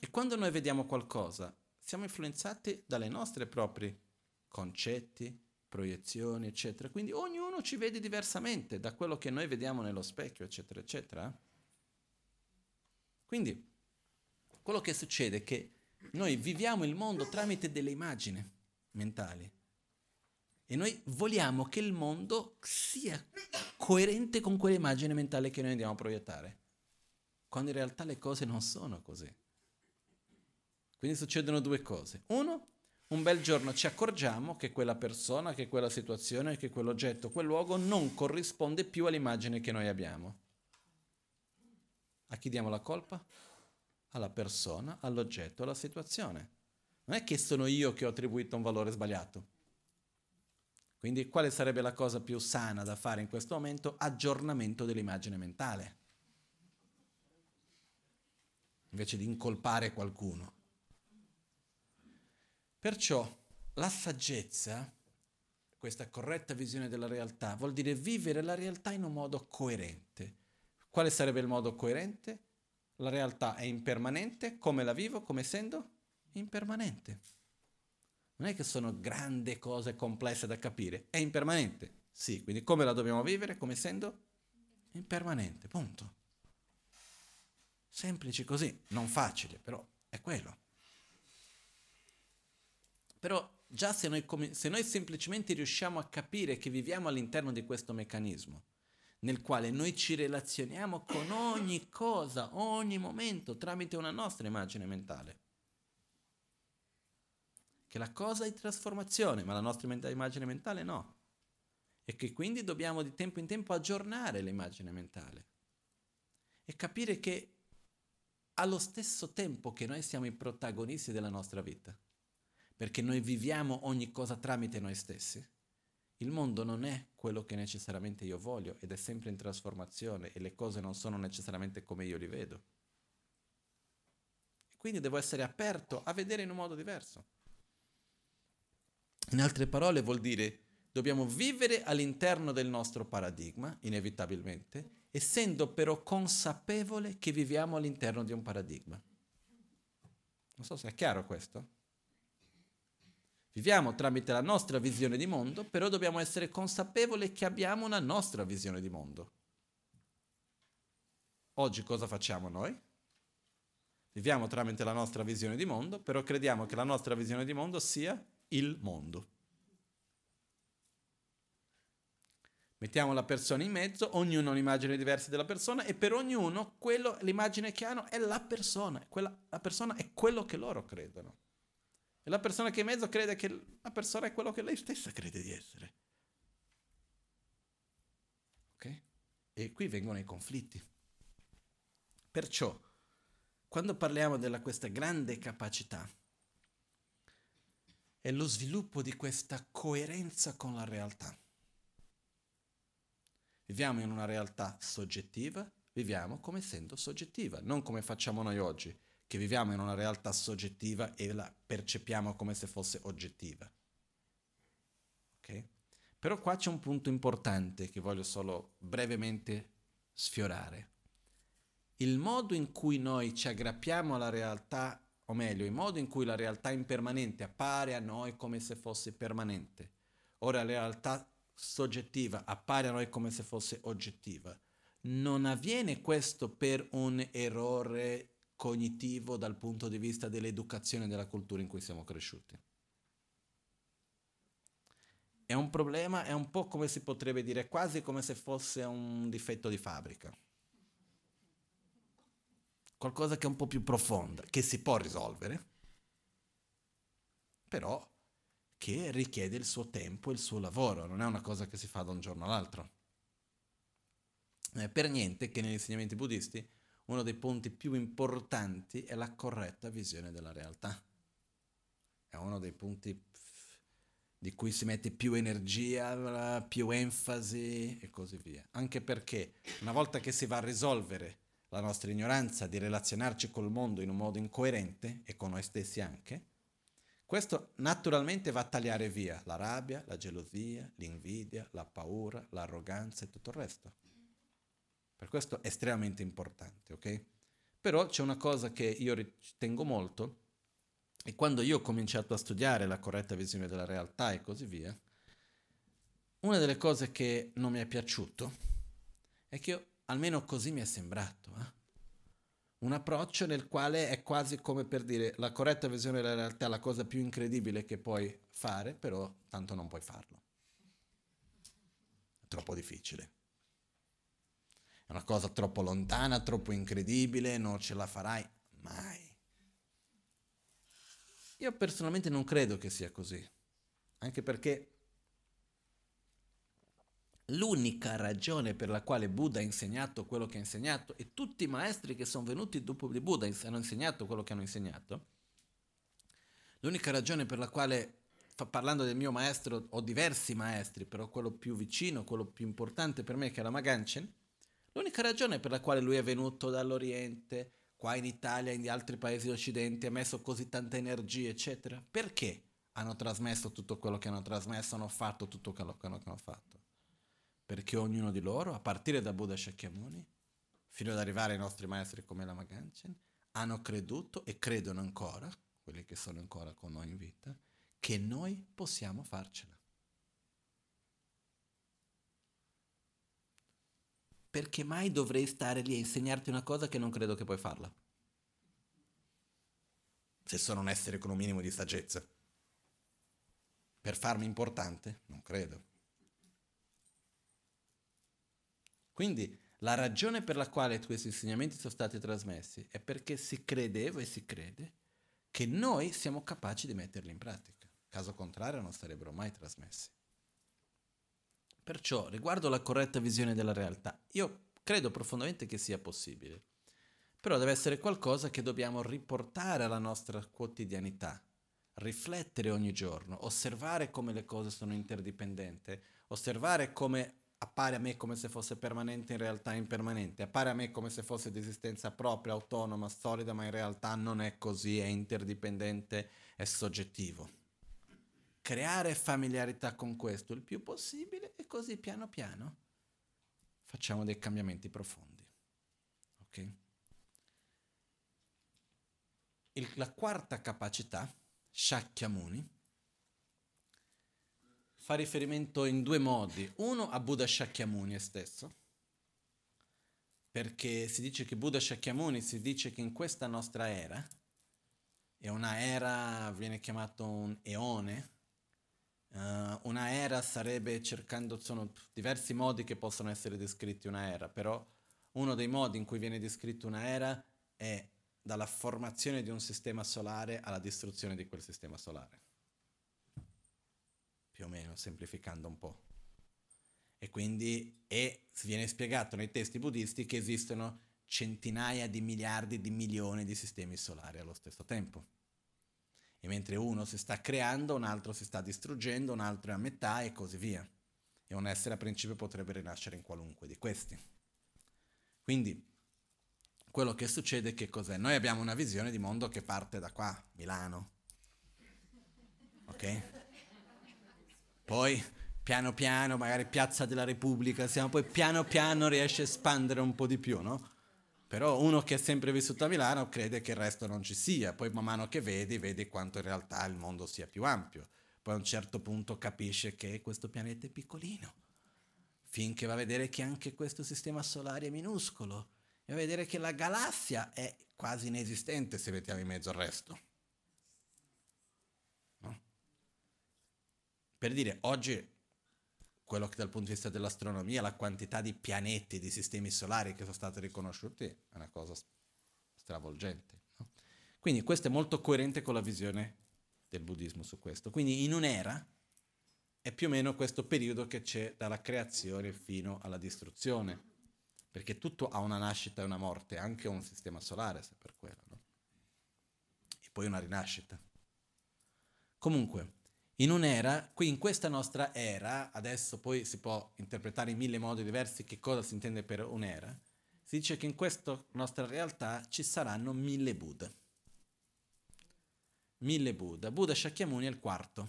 E quando noi vediamo qualcosa, siamo influenzati dalle nostre propri concetti, proiezioni, eccetera. Quindi ognuno ci vede diversamente da quello che noi vediamo nello specchio, eccetera, eccetera. Quindi quello che succede è che noi viviamo il mondo tramite delle immagini mentali e noi vogliamo che il mondo sia coerente con quell'immagine mentale che noi andiamo a proiettare, quando in realtà le cose non sono così. Quindi succedono due cose. Uno, un bel giorno ci accorgiamo che quella persona, che quella situazione, che quell'oggetto, quel luogo non corrisponde più all'immagine che noi abbiamo. A chi diamo la colpa? Alla persona, all'oggetto, alla situazione. Non è che sono io che ho attribuito un valore sbagliato. Quindi quale sarebbe la cosa più sana da fare in questo momento? Aggiornamento dell'immagine mentale. Invece di incolpare qualcuno. Perciò la saggezza, questa corretta visione della realtà, vuol dire vivere la realtà in un modo coerente. Quale sarebbe il modo coerente? La realtà è impermanente, come la vivo, come essendo impermanente. Non è che sono grandi cose complesse da capire, è impermanente. Sì, quindi come la dobbiamo vivere? Come essendo impermanente, punto. Semplice così, non facile, però è quello. Però già se noi, se noi semplicemente riusciamo a capire che viviamo all'interno di questo meccanismo, nel quale noi ci relazioniamo con ogni cosa, ogni momento, tramite una nostra immagine mentale. Che la cosa è trasformazione, ma la nostra immagine mentale no. E che quindi dobbiamo di tempo in tempo aggiornare l'immagine mentale. E capire che allo stesso tempo che noi siamo i protagonisti della nostra vita perché noi viviamo ogni cosa tramite noi stessi. Il mondo non è quello che necessariamente io voglio ed è sempre in trasformazione e le cose non sono necessariamente come io li vedo. Quindi devo essere aperto a vedere in un modo diverso. In altre parole vuol dire dobbiamo vivere all'interno del nostro paradigma, inevitabilmente, essendo però consapevole che viviamo all'interno di un paradigma. Non so se è chiaro questo. Viviamo tramite la nostra visione di mondo, però dobbiamo essere consapevoli che abbiamo una nostra visione di mondo. Oggi cosa facciamo noi? Viviamo tramite la nostra visione di mondo, però crediamo che la nostra visione di mondo sia il mondo. Mettiamo la persona in mezzo, ognuno ha un'immagine diversa della persona e per ognuno quello, l'immagine che hanno è la persona, quella, la persona è quello che loro credono. E la persona che è in mezzo crede che la persona è quello che lei stessa crede di essere. Ok? E qui vengono i conflitti. Perciò, quando parliamo di questa grande capacità, è lo sviluppo di questa coerenza con la realtà. Viviamo in una realtà soggettiva, viviamo come essendo soggettiva, non come facciamo noi oggi che viviamo in una realtà soggettiva e la percepiamo come se fosse oggettiva. Ok? Però qua c'è un punto importante che voglio solo brevemente sfiorare. il modo in cui noi ci aggrappiamo alla realtà, o meglio, il modo in cui la realtà impermanente appare a noi come se fosse permanente, ora la realtà soggettiva appare a noi come se fosse oggettiva, non avviene questo per un errore cognitivo dal punto di vista dell'educazione e della cultura in cui siamo cresciuti. È un problema, è un po' come si potrebbe dire, quasi come se fosse un difetto di fabbrica. Qualcosa che è un po' più profonda, che si può risolvere, però che richiede il suo tempo e il suo lavoro, non è una cosa che si fa da un giorno all'altro. Eh, per niente che negli insegnamenti buddisti uno dei punti più importanti è la corretta visione della realtà. È uno dei punti di cui si mette più energia, più enfasi e così via. Anche perché una volta che si va a risolvere la nostra ignoranza di relazionarci col mondo in un modo incoerente e con noi stessi anche, questo naturalmente va a tagliare via la rabbia, la gelosia, l'invidia, la paura, l'arroganza e tutto il resto. Per questo è estremamente importante, ok? Però c'è una cosa che io ritengo molto, e quando io ho cominciato a studiare la corretta visione della realtà e così via, una delle cose che non mi è piaciuto è che io, almeno così mi è sembrato, eh? un approccio nel quale è quasi come per dire la corretta visione della realtà è la cosa più incredibile che puoi fare, però tanto non puoi farlo. È troppo difficile è una cosa troppo lontana, troppo incredibile, non ce la farai mai. Io personalmente non credo che sia così, anche perché l'unica ragione per la quale Buddha ha insegnato quello che ha insegnato e tutti i maestri che sono venuti dopo di Buddha hanno insegnato quello che hanno insegnato, l'unica ragione per la quale, parlando del mio maestro, ho diversi maestri, però quello più vicino, quello più importante per me che è la Maganchen, L'unica ragione per la quale lui è venuto dall'Oriente, qua in Italia in altri paesi d'Occidente, ha messo così tanta energia, eccetera, perché hanno trasmesso tutto quello che hanno trasmesso, hanno fatto tutto quello che hanno fatto? Perché ognuno di loro, a partire da Buddha Shakyamuni, fino ad arrivare ai nostri maestri come la Maganchen, hanno creduto e credono ancora, quelli che sono ancora con noi in vita, che noi possiamo farcela. Perché mai dovrei stare lì a insegnarti una cosa che non credo che puoi farla? Se sono un essere con un minimo di saggezza. Per farmi importante? Non credo. Quindi la ragione per la quale questi insegnamenti sono stati trasmessi è perché si credeva e si crede che noi siamo capaci di metterli in pratica. Caso contrario non sarebbero mai trasmessi. Perciò, riguardo la corretta visione della realtà, io credo profondamente che sia possibile. Però deve essere qualcosa che dobbiamo riportare alla nostra quotidianità, riflettere ogni giorno, osservare come le cose sono interdipendenti, osservare come appare a me come se fosse permanente in realtà impermanente, appare a me come se fosse di esistenza propria, autonoma, solida, ma in realtà non è così, è interdipendente, è soggettivo creare familiarità con questo il più possibile e così piano piano facciamo dei cambiamenti profondi. Ok? Il, la quarta capacità, Shakyamuni, fa riferimento in due modi. Uno a Buddha Shakyamuni stesso, perché si dice che Buddha Shakyamuni si dice che in questa nostra era, è una era, viene chiamato un eone, Uh, una era sarebbe cercando, sono diversi modi che possono essere descritti una era, però uno dei modi in cui viene descritta una era è dalla formazione di un sistema solare alla distruzione di quel sistema solare. Più o meno, semplificando un po'. E quindi è, viene spiegato nei testi buddisti che esistono centinaia di miliardi di milioni di sistemi solari allo stesso tempo e mentre uno si sta creando, un altro si sta distruggendo, un altro è a metà e così via. E un essere a principio potrebbe rinascere in qualunque di questi. Quindi quello che succede che cos'è? Noi abbiamo una visione di mondo che parte da qua, Milano. Ok? Poi piano piano, magari Piazza della Repubblica, siamo poi piano piano riesce a espandere un po' di più, no? Però uno che è sempre vissuto a Milano crede che il resto non ci sia, poi man mano che vedi, vedi quanto in realtà il mondo sia più ampio. Poi a un certo punto capisce che questo pianeta è piccolino, finché va a vedere che anche questo sistema solare è minuscolo e va a vedere che la galassia è quasi inesistente se mettiamo in mezzo il resto. No? Per dire, oggi quello che dal punto di vista dell'astronomia, la quantità di pianeti, di sistemi solari che sono stati riconosciuti è una cosa stravolgente. No? Quindi questo è molto coerente con la visione del buddismo su questo. Quindi in un'era è più o meno questo periodo che c'è dalla creazione fino alla distruzione, perché tutto ha una nascita e una morte, anche un sistema solare, se per quello. No? E poi una rinascita. Comunque, in un'era, qui in questa nostra era, adesso poi si può interpretare in mille modi diversi che cosa si intende per un'era, si dice che in questa nostra realtà ci saranno mille Buddha. Mille Buddha. Buddha Shakyamuni è il quarto.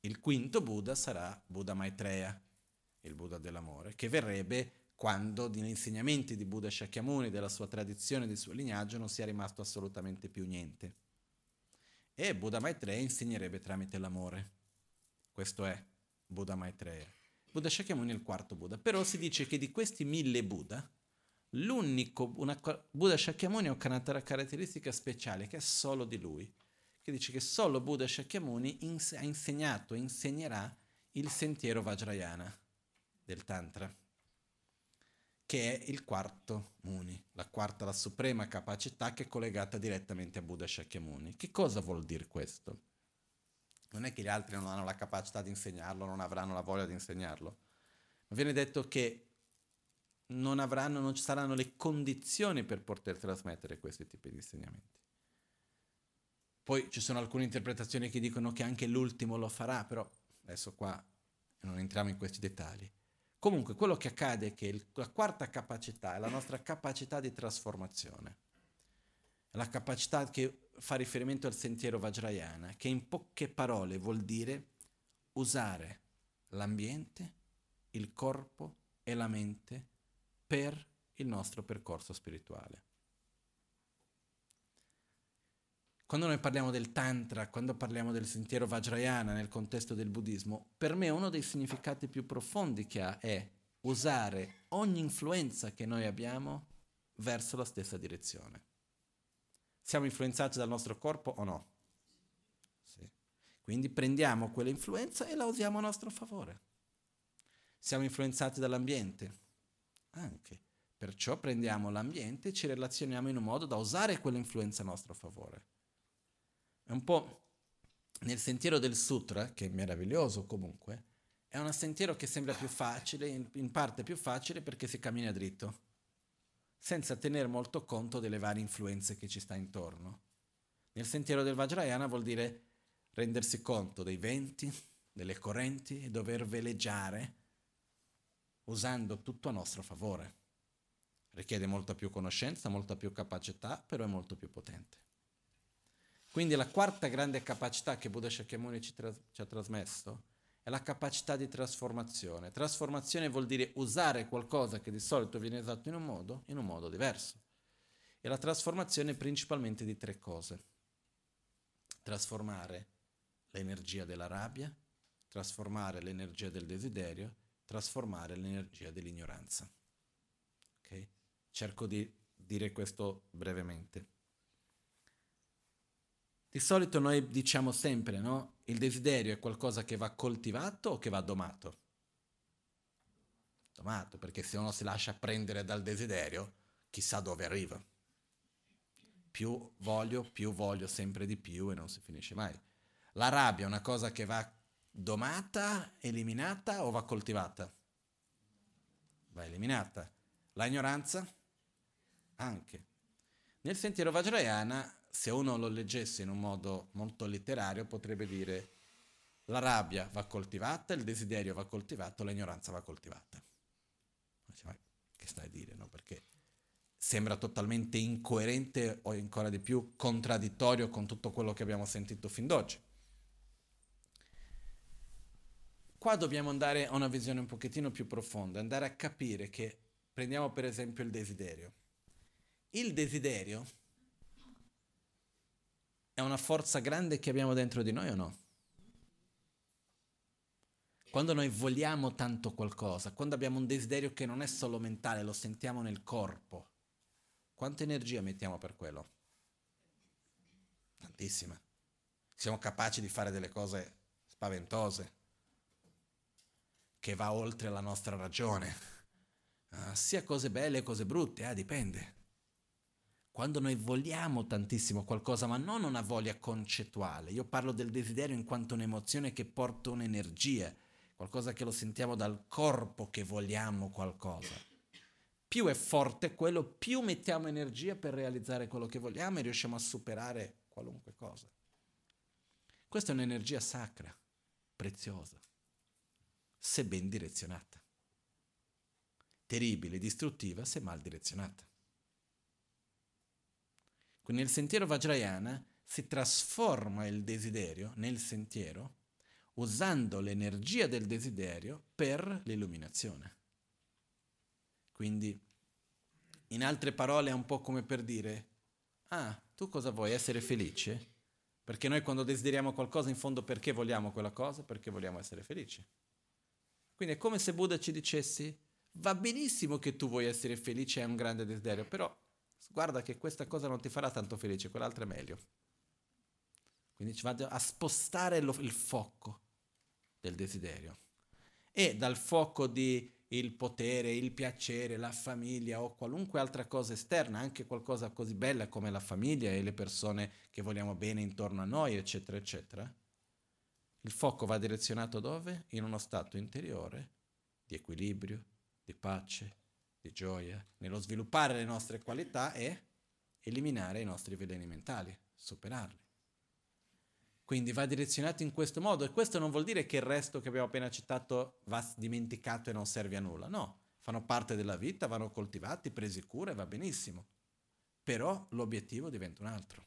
Il quinto Buddha sarà Buddha Maitreya, il Buddha dell'amore, che verrebbe quando negli insegnamenti di Buddha Shakyamuni, della sua tradizione, del suo lignaggio, non sia rimasto assolutamente più niente. E Buddha Maitreya insegnerebbe tramite l'amore. Questo è Buddha Maitreya. Buddha Shakyamuni è il quarto Buddha. Però si dice che di questi mille Buddha, l'unico, una, Buddha Shakyamuni ha una caratteristica speciale che è solo di lui. Che dice che solo Buddha Shakyamuni ins- ha insegnato e insegnerà il sentiero Vajrayana del Tantra che è il quarto Muni, la quarta, la suprema capacità che è collegata direttamente a Buddha Shakyamuni. Che cosa vuol dire questo? Non è che gli altri non hanno la capacità di insegnarlo, non avranno la voglia di insegnarlo, ma viene detto che non avranno, non ci saranno le condizioni per poter trasmettere questi tipi di insegnamenti. Poi ci sono alcune interpretazioni che dicono che anche l'ultimo lo farà, però adesso qua non entriamo in questi dettagli. Comunque quello che accade è che il, la quarta capacità è la nostra capacità di trasformazione, la capacità che fa riferimento al sentiero Vajrayana, che in poche parole vuol dire usare l'ambiente, il corpo e la mente per il nostro percorso spirituale. Quando noi parliamo del Tantra, quando parliamo del sentiero Vajrayana nel contesto del buddismo, per me uno dei significati più profondi che ha è usare ogni influenza che noi abbiamo verso la stessa direzione. Siamo influenzati dal nostro corpo o no? Sì. Quindi prendiamo quell'influenza e la usiamo a nostro favore. Siamo influenzati dall'ambiente? Anche. Perciò prendiamo l'ambiente e ci relazioniamo in un modo da usare quell'influenza a nostro favore. È un po' nel sentiero del sutra, che è meraviglioso comunque, è un sentiero che sembra più facile, in parte più facile perché si cammina dritto, senza tenere molto conto delle varie influenze che ci sta intorno. Nel sentiero del Vajrayana vuol dire rendersi conto dei venti, delle correnti e dover veleggiare usando tutto a nostro favore. Richiede molta più conoscenza, molta più capacità, però è molto più potente. Quindi la quarta grande capacità che Buddha Shakyamuni ci, tra- ci ha trasmesso è la capacità di trasformazione. Trasformazione vuol dire usare qualcosa che di solito viene usato in un modo, in un modo diverso. E la trasformazione è principalmente di tre cose. Trasformare l'energia della rabbia, trasformare l'energia del desiderio, trasformare l'energia dell'ignoranza. Okay? Cerco di dire questo brevemente. Di solito noi diciamo sempre, no? Il desiderio è qualcosa che va coltivato o che va domato? Domato, perché se uno si lascia prendere dal desiderio, chissà dove arriva. Più voglio, più voglio sempre di più e non si finisce mai. La rabbia è una cosa che va domata, eliminata o va coltivata? Va eliminata. La ignoranza? Anche. Nel sentiero Vajrayana se uno lo leggesse in un modo molto letterario, potrebbe dire la rabbia va coltivata, il desiderio va coltivato, l'ignoranza va coltivata. Ma che stai a dire, no? Perché sembra totalmente incoerente o ancora di più contraddittorio con tutto quello che abbiamo sentito fin d'oggi. Qua dobbiamo andare a una visione un pochettino più profonda, andare a capire che prendiamo per esempio il desiderio. Il desiderio è una forza grande che abbiamo dentro di noi o no? Quando noi vogliamo tanto qualcosa, quando abbiamo un desiderio che non è solo mentale, lo sentiamo nel corpo, quanta energia mettiamo per quello? Tantissima. Siamo capaci di fare delle cose spaventose, che va oltre la nostra ragione. Uh, sia cose belle che cose brutte, eh, dipende. Quando noi vogliamo tantissimo qualcosa, ma non una voglia concettuale, io parlo del desiderio in quanto un'emozione che porta un'energia, qualcosa che lo sentiamo dal corpo che vogliamo qualcosa. Più è forte quello, più mettiamo energia per realizzare quello che vogliamo e riusciamo a superare qualunque cosa. Questa è un'energia sacra, preziosa, se ben direzionata. Terribile, distruttiva se mal direzionata. Nel sentiero Vajrayana si trasforma il desiderio nel sentiero usando l'energia del desiderio per l'illuminazione. Quindi, in altre parole, è un po' come per dire, ah, tu cosa vuoi? Essere felice? Perché noi quando desideriamo qualcosa, in fondo perché vogliamo quella cosa? Perché vogliamo essere felici. Quindi è come se Buddha ci dicessi, va benissimo che tu vuoi essere felice, è un grande desiderio, però guarda che questa cosa non ti farà tanto felice, quell'altra è meglio. Quindi ci va a spostare lo, il fuoco del desiderio. E dal fuoco di il potere, il piacere, la famiglia o qualunque altra cosa esterna, anche qualcosa così bella come la famiglia e le persone che vogliamo bene intorno a noi, eccetera, eccetera, il fuoco va direzionato dove? In uno stato interiore di equilibrio, di pace, di gioia, nello sviluppare le nostre qualità e eliminare i nostri veleni mentali, superarli. Quindi va direzionato in questo modo e questo non vuol dire che il resto che abbiamo appena citato va dimenticato e non serve a nulla, no, fanno parte della vita, vanno coltivati, presi cura e va benissimo. Però l'obiettivo diventa un altro.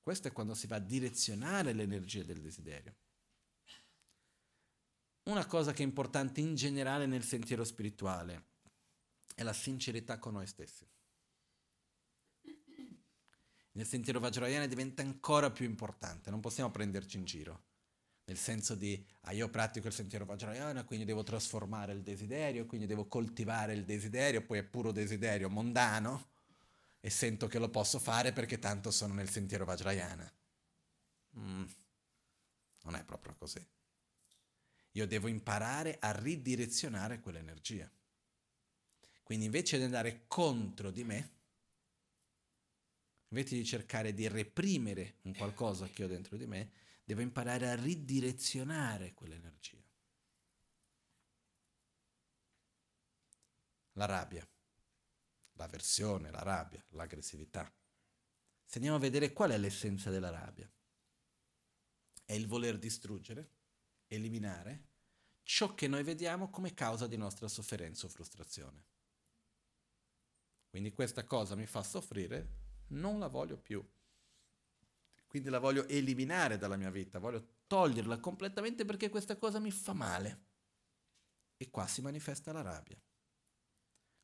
Questo è quando si va a direzionare l'energia del desiderio. Una cosa che è importante in generale nel sentiero spirituale è la sincerità con noi stessi nel sentiero Vajrayana diventa ancora più importante, non possiamo prenderci in giro. Nel senso di, ah io pratico il sentiero Vajrayana, quindi devo trasformare il desiderio, quindi devo coltivare il desiderio, poi è puro desiderio mondano e sento che lo posso fare perché tanto sono nel sentiero Vajrayana. Mm, non è proprio così. Io devo imparare a ridirezionare quell'energia. Quindi invece di andare contro di me, invece di cercare di reprimere un qualcosa che ho dentro di me, devo imparare a ridirezionare quell'energia. La rabbia, l'avversione, la rabbia, l'aggressività. Se andiamo a vedere qual è l'essenza della rabbia, è il voler distruggere, eliminare ciò che noi vediamo come causa di nostra sofferenza o frustrazione. Quindi questa cosa mi fa soffrire, non la voglio più. Quindi la voglio eliminare dalla mia vita, voglio toglierla completamente perché questa cosa mi fa male. E qua si manifesta la rabbia.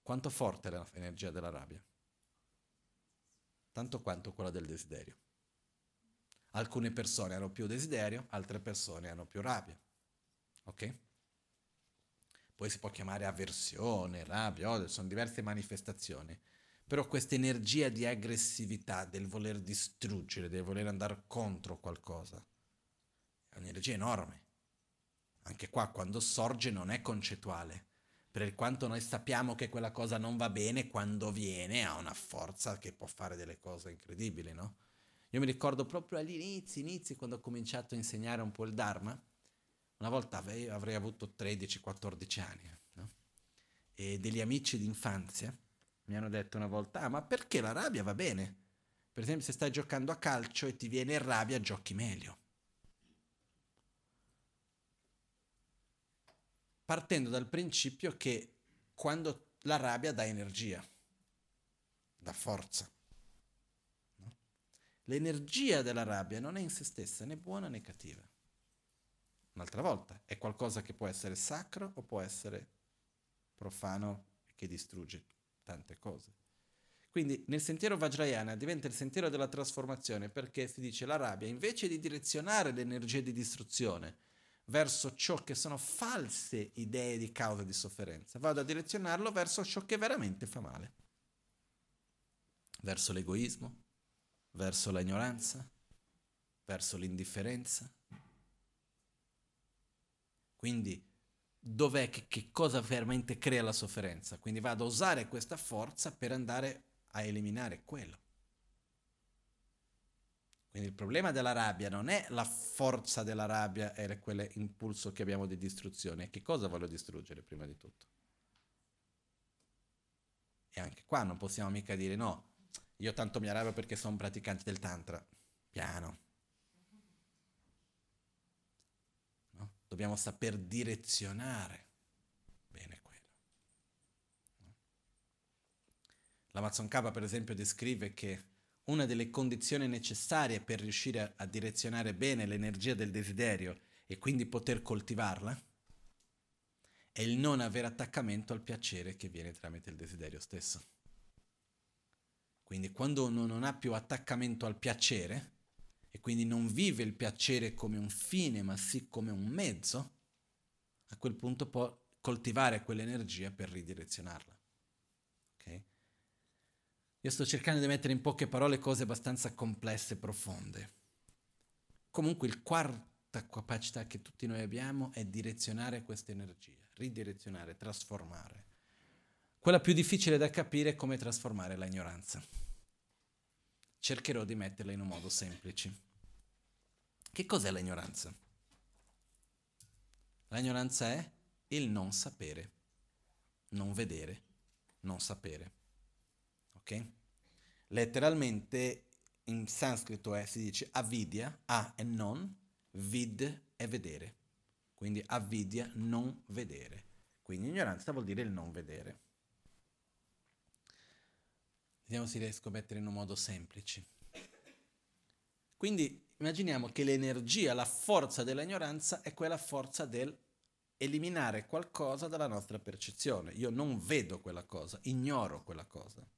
Quanto forte è l'energia della rabbia? Tanto quanto quella del desiderio. Alcune persone hanno più desiderio, altre persone hanno più rabbia. Ok? Poi si può chiamare avversione, rabbia, odio, sono diverse manifestazioni. Però questa energia di aggressività, del voler distruggere, del voler andare contro qualcosa, è un'energia enorme. Anche qua, quando sorge, non è concettuale. Per quanto noi sappiamo che quella cosa non va bene, quando viene ha una forza che può fare delle cose incredibili, no? Io mi ricordo proprio agli inizi, inizi, quando ho cominciato a insegnare un po' il Dharma, una volta avrei, avrei avuto 13-14 anni, no? e degli amici d'infanzia mi hanno detto una volta, ah ma perché la rabbia va bene? Per esempio se stai giocando a calcio e ti viene rabbia, giochi meglio. Partendo dal principio che quando la rabbia dà energia, dà forza. L'energia della rabbia non è in se stessa né buona né cattiva. Un'altra volta, è qualcosa che può essere sacro o può essere profano che distrugge tante cose. Quindi nel sentiero Vajrayana diventa il sentiero della trasformazione perché si dice la rabbia, invece di direzionare l'energia di distruzione verso ciò che sono false idee di causa di sofferenza, vado a direzionarlo verso ciò che veramente fa male, verso l'egoismo, verso l'ignoranza, verso l'indifferenza. Quindi dov'è che, che cosa veramente crea la sofferenza? Quindi vado a usare questa forza per andare a eliminare quello. Quindi il problema della rabbia non è la forza della rabbia e quell'impulso che abbiamo di distruzione, è che cosa voglio distruggere prima di tutto. E anche qua non possiamo mica dire no, io tanto mi arrabbio perché sono praticante del tantra. Piano. Dobbiamo saper direzionare L'Amazon K per esempio descrive che una delle condizioni necessarie per riuscire a direzionare bene l'energia del desiderio e quindi poter coltivarla è il non avere attaccamento al piacere che viene tramite il desiderio stesso. Quindi quando uno non ha più attaccamento al piacere e quindi non vive il piacere come un fine ma sì come un mezzo, a quel punto può coltivare quell'energia per ridirezionarla. Io sto cercando di mettere in poche parole cose abbastanza complesse e profonde. Comunque il quarta capacità che tutti noi abbiamo è direzionare questa energia, ridirezionare, trasformare. Quella più difficile da capire è come trasformare l'ignoranza. Cercherò di metterla in un modo semplice. Che cos'è l'ignoranza? L'ignoranza è il non sapere, non vedere, non sapere. Ok? Letteralmente in sanscrito è, si dice avidya, a e non, vid è vedere. Quindi avidya, non vedere. Quindi ignoranza vuol dire il non vedere. Vediamo se riesco a mettere in un modo semplice. Quindi immaginiamo che l'energia, la forza dell'ignoranza è quella forza del eliminare qualcosa dalla nostra percezione. Io non vedo quella cosa, ignoro quella cosa.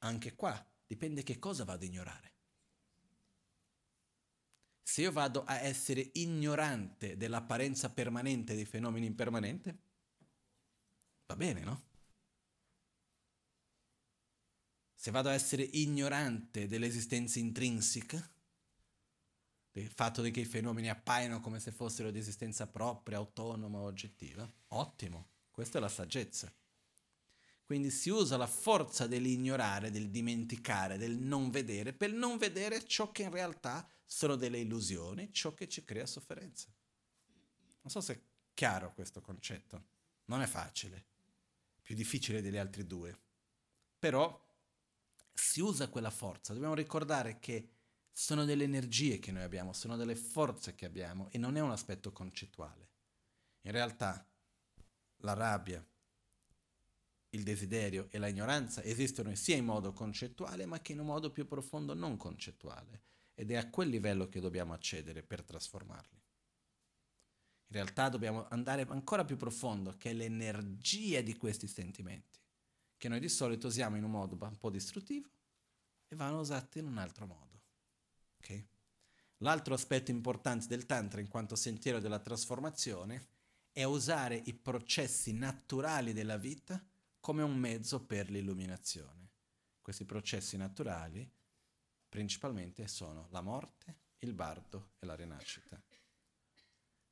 Anche qua dipende che cosa vado a ignorare. Se io vado a essere ignorante dell'apparenza permanente dei fenomeni impermanenti, va bene, no? Se vado a essere ignorante dell'esistenza intrinseca, del fatto che i fenomeni appaiono come se fossero di esistenza propria, autonoma, oggettiva, ottimo, questa è la saggezza. Quindi si usa la forza dell'ignorare, del dimenticare, del non vedere, per non vedere ciò che in realtà sono delle illusioni, ciò che ci crea sofferenza. Non so se è chiaro questo concetto. Non è facile, più difficile degli altri due. Però si usa quella forza. Dobbiamo ricordare che sono delle energie che noi abbiamo, sono delle forze che abbiamo e non è un aspetto concettuale. In realtà la rabbia, il desiderio e la ignoranza esistono sia in modo concettuale ma che in un modo più profondo non concettuale ed è a quel livello che dobbiamo accedere per trasformarli. In realtà dobbiamo andare ancora più profondo che è l'energia di questi sentimenti che noi di solito usiamo in un modo un po' distruttivo e vanno usati in un altro modo. Okay? L'altro aspetto importante del Tantra in quanto sentiero della trasformazione è usare i processi naturali della vita come un mezzo per l'illuminazione. Questi processi naturali principalmente sono la morte, il bardo e la rinascita.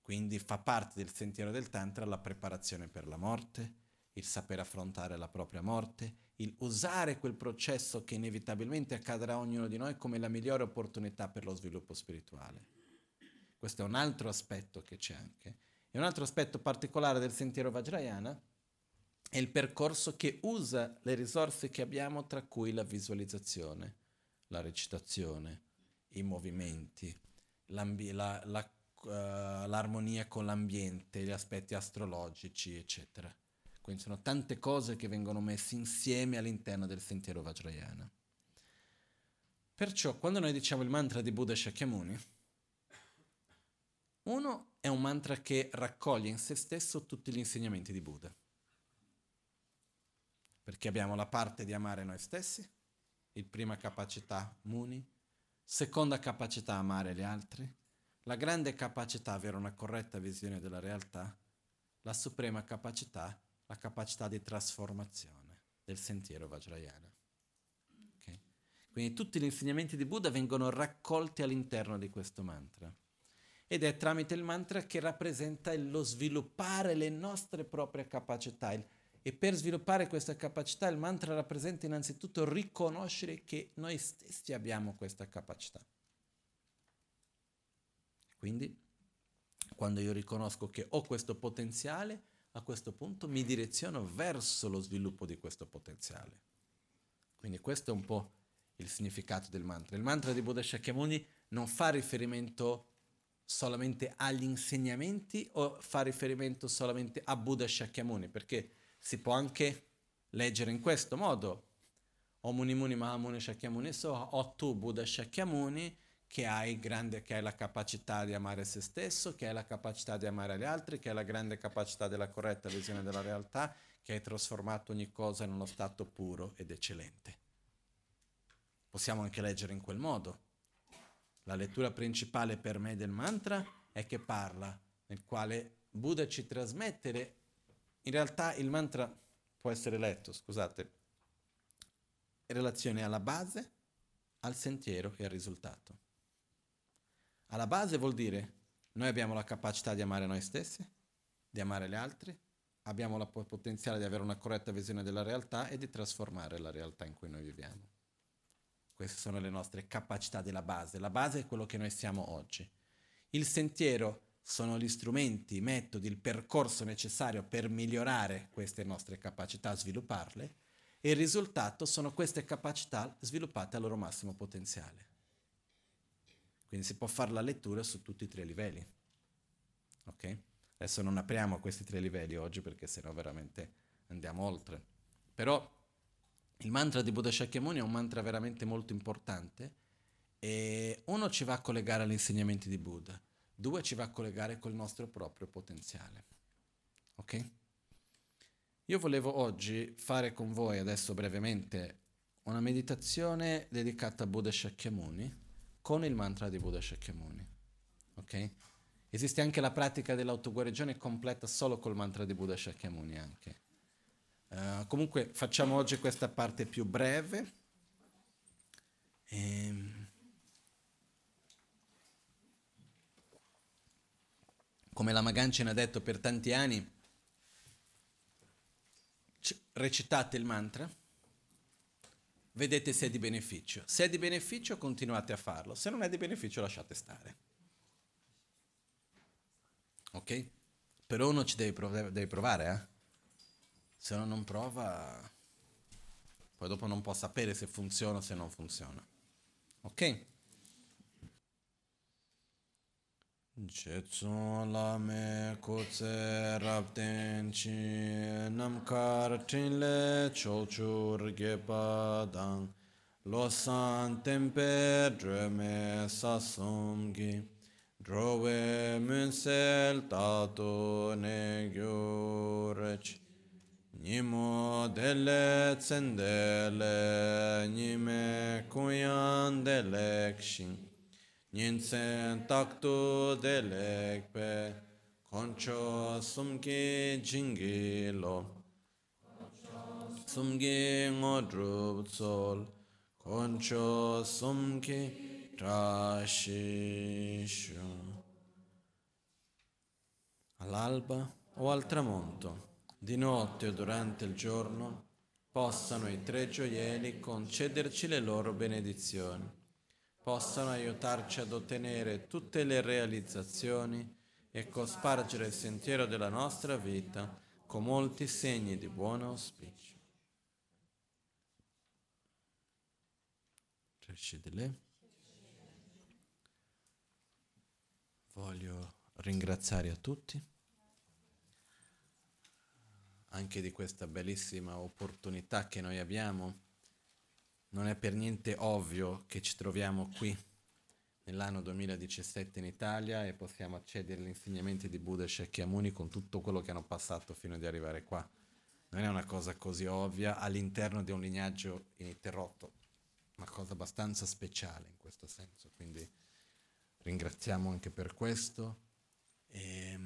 Quindi fa parte del sentiero del Tantra la preparazione per la morte, il saper affrontare la propria morte, il usare quel processo che inevitabilmente accadrà a ognuno di noi come la migliore opportunità per lo sviluppo spirituale. Questo è un altro aspetto che c'è anche. E un altro aspetto particolare del sentiero Vajrayana è il percorso che usa le risorse che abbiamo, tra cui la visualizzazione, la recitazione, i movimenti, la, la, uh, l'armonia con l'ambiente, gli aspetti astrologici, eccetera. Quindi sono tante cose che vengono messe insieme all'interno del sentiero Vajrayana. Perciò quando noi diciamo il mantra di Buddha Shakyamuni, uno è un mantra che raccoglie in se stesso tutti gli insegnamenti di Buddha perché abbiamo la parte di amare noi stessi, il prima capacità Muni, seconda capacità amare gli altri, la grande capacità avere una corretta visione della realtà, la suprema capacità, la capacità di trasformazione del sentiero Vajrayana. Okay? Quindi tutti gli insegnamenti di Buddha vengono raccolti all'interno di questo mantra. Ed è tramite il mantra che rappresenta lo sviluppare le nostre proprie capacità, e per sviluppare questa capacità il mantra rappresenta innanzitutto riconoscere che noi stessi abbiamo questa capacità. Quindi, quando io riconosco che ho questo potenziale, a questo punto mi direziono verso lo sviluppo di questo potenziale. Quindi questo è un po' il significato del mantra. Il mantra di Buddha Shakyamuni non fa riferimento solamente agli insegnamenti o fa riferimento solamente a Buddha Shakyamuni, perché si può anche leggere in questo modo. O Muni Muni Mahamuni Shakyamuni So, o tu Buddha Shakyamuni che hai, grande, che hai la capacità di amare se stesso, che hai la capacità di amare gli altri, che hai la grande capacità della corretta visione della realtà, che hai trasformato ogni cosa in uno stato puro ed eccellente. Possiamo anche leggere in quel modo. La lettura principale per me del mantra è che parla, nel quale Buddha ci trasmette in realtà il mantra può essere letto, scusate, in relazione alla base, al sentiero e al risultato. Alla base vuol dire noi abbiamo la capacità di amare noi stessi, di amare gli altri, abbiamo il potenziale di avere una corretta visione della realtà e di trasformare la realtà in cui noi viviamo. Queste sono le nostre capacità della base. La base è quello che noi siamo oggi. Il sentiero sono gli strumenti, i metodi, il percorso necessario per migliorare queste nostre capacità, svilupparle, e il risultato sono queste capacità sviluppate al loro massimo potenziale. Quindi si può fare la lettura su tutti i tre livelli. Ok? Adesso non apriamo questi tre livelli oggi perché sennò veramente andiamo oltre. Però il mantra di Buddha Shakyamuni è un mantra veramente molto importante e uno ci va a collegare agli insegnamenti di Buddha Due, ci va a collegare col nostro proprio potenziale. Ok? Io volevo oggi fare con voi adesso brevemente una meditazione dedicata a Buddha Shakyamuni con il mantra di Buddha Shakyamuni. Ok? Esiste anche la pratica dell'autoguarigione completa solo col mantra di Buddha Shakyamuni anche. Uh, comunque facciamo oggi questa parte più breve. Ehm come la Magancina ha detto per tanti anni, recitate il mantra, vedete se è di beneficio. Se è di beneficio continuate a farlo, se non è di beneficio lasciate stare. Ok? Però uno ci deve, prov- deve provare, eh? Se uno non prova, poi dopo non può sapere se funziona o se non funziona. Ok? Chetsun la me kutse rabden chi namkar tinle chochur gepa dang lo san tempe dreme sasum gi drove munsel tato ne gyurech Nimo dele tsendele nime kuyan delek Nyinsen taktu delekpe koncho sumki jingi lo. Sumki ngodrup tsol koncho sumki trashishu. All'alba o al tramonto di notte o durante il giorno possano i tre gioielli concederci le loro benedizioni possano aiutarci ad ottenere tutte le realizzazioni e cospargere il sentiero della nostra vita con molti segni di buon auspicio. Voglio ringraziare a tutti anche di questa bellissima opportunità che noi abbiamo non è per niente ovvio che ci troviamo qui nell'anno 2017 in Italia e possiamo accedere agli insegnamenti di Buddha e Shakyamuni con tutto quello che hanno passato fino ad arrivare qua. Non è una cosa così ovvia all'interno di un lignaggio ininterrotto, una cosa abbastanza speciale in questo senso, quindi ringraziamo anche per questo. E,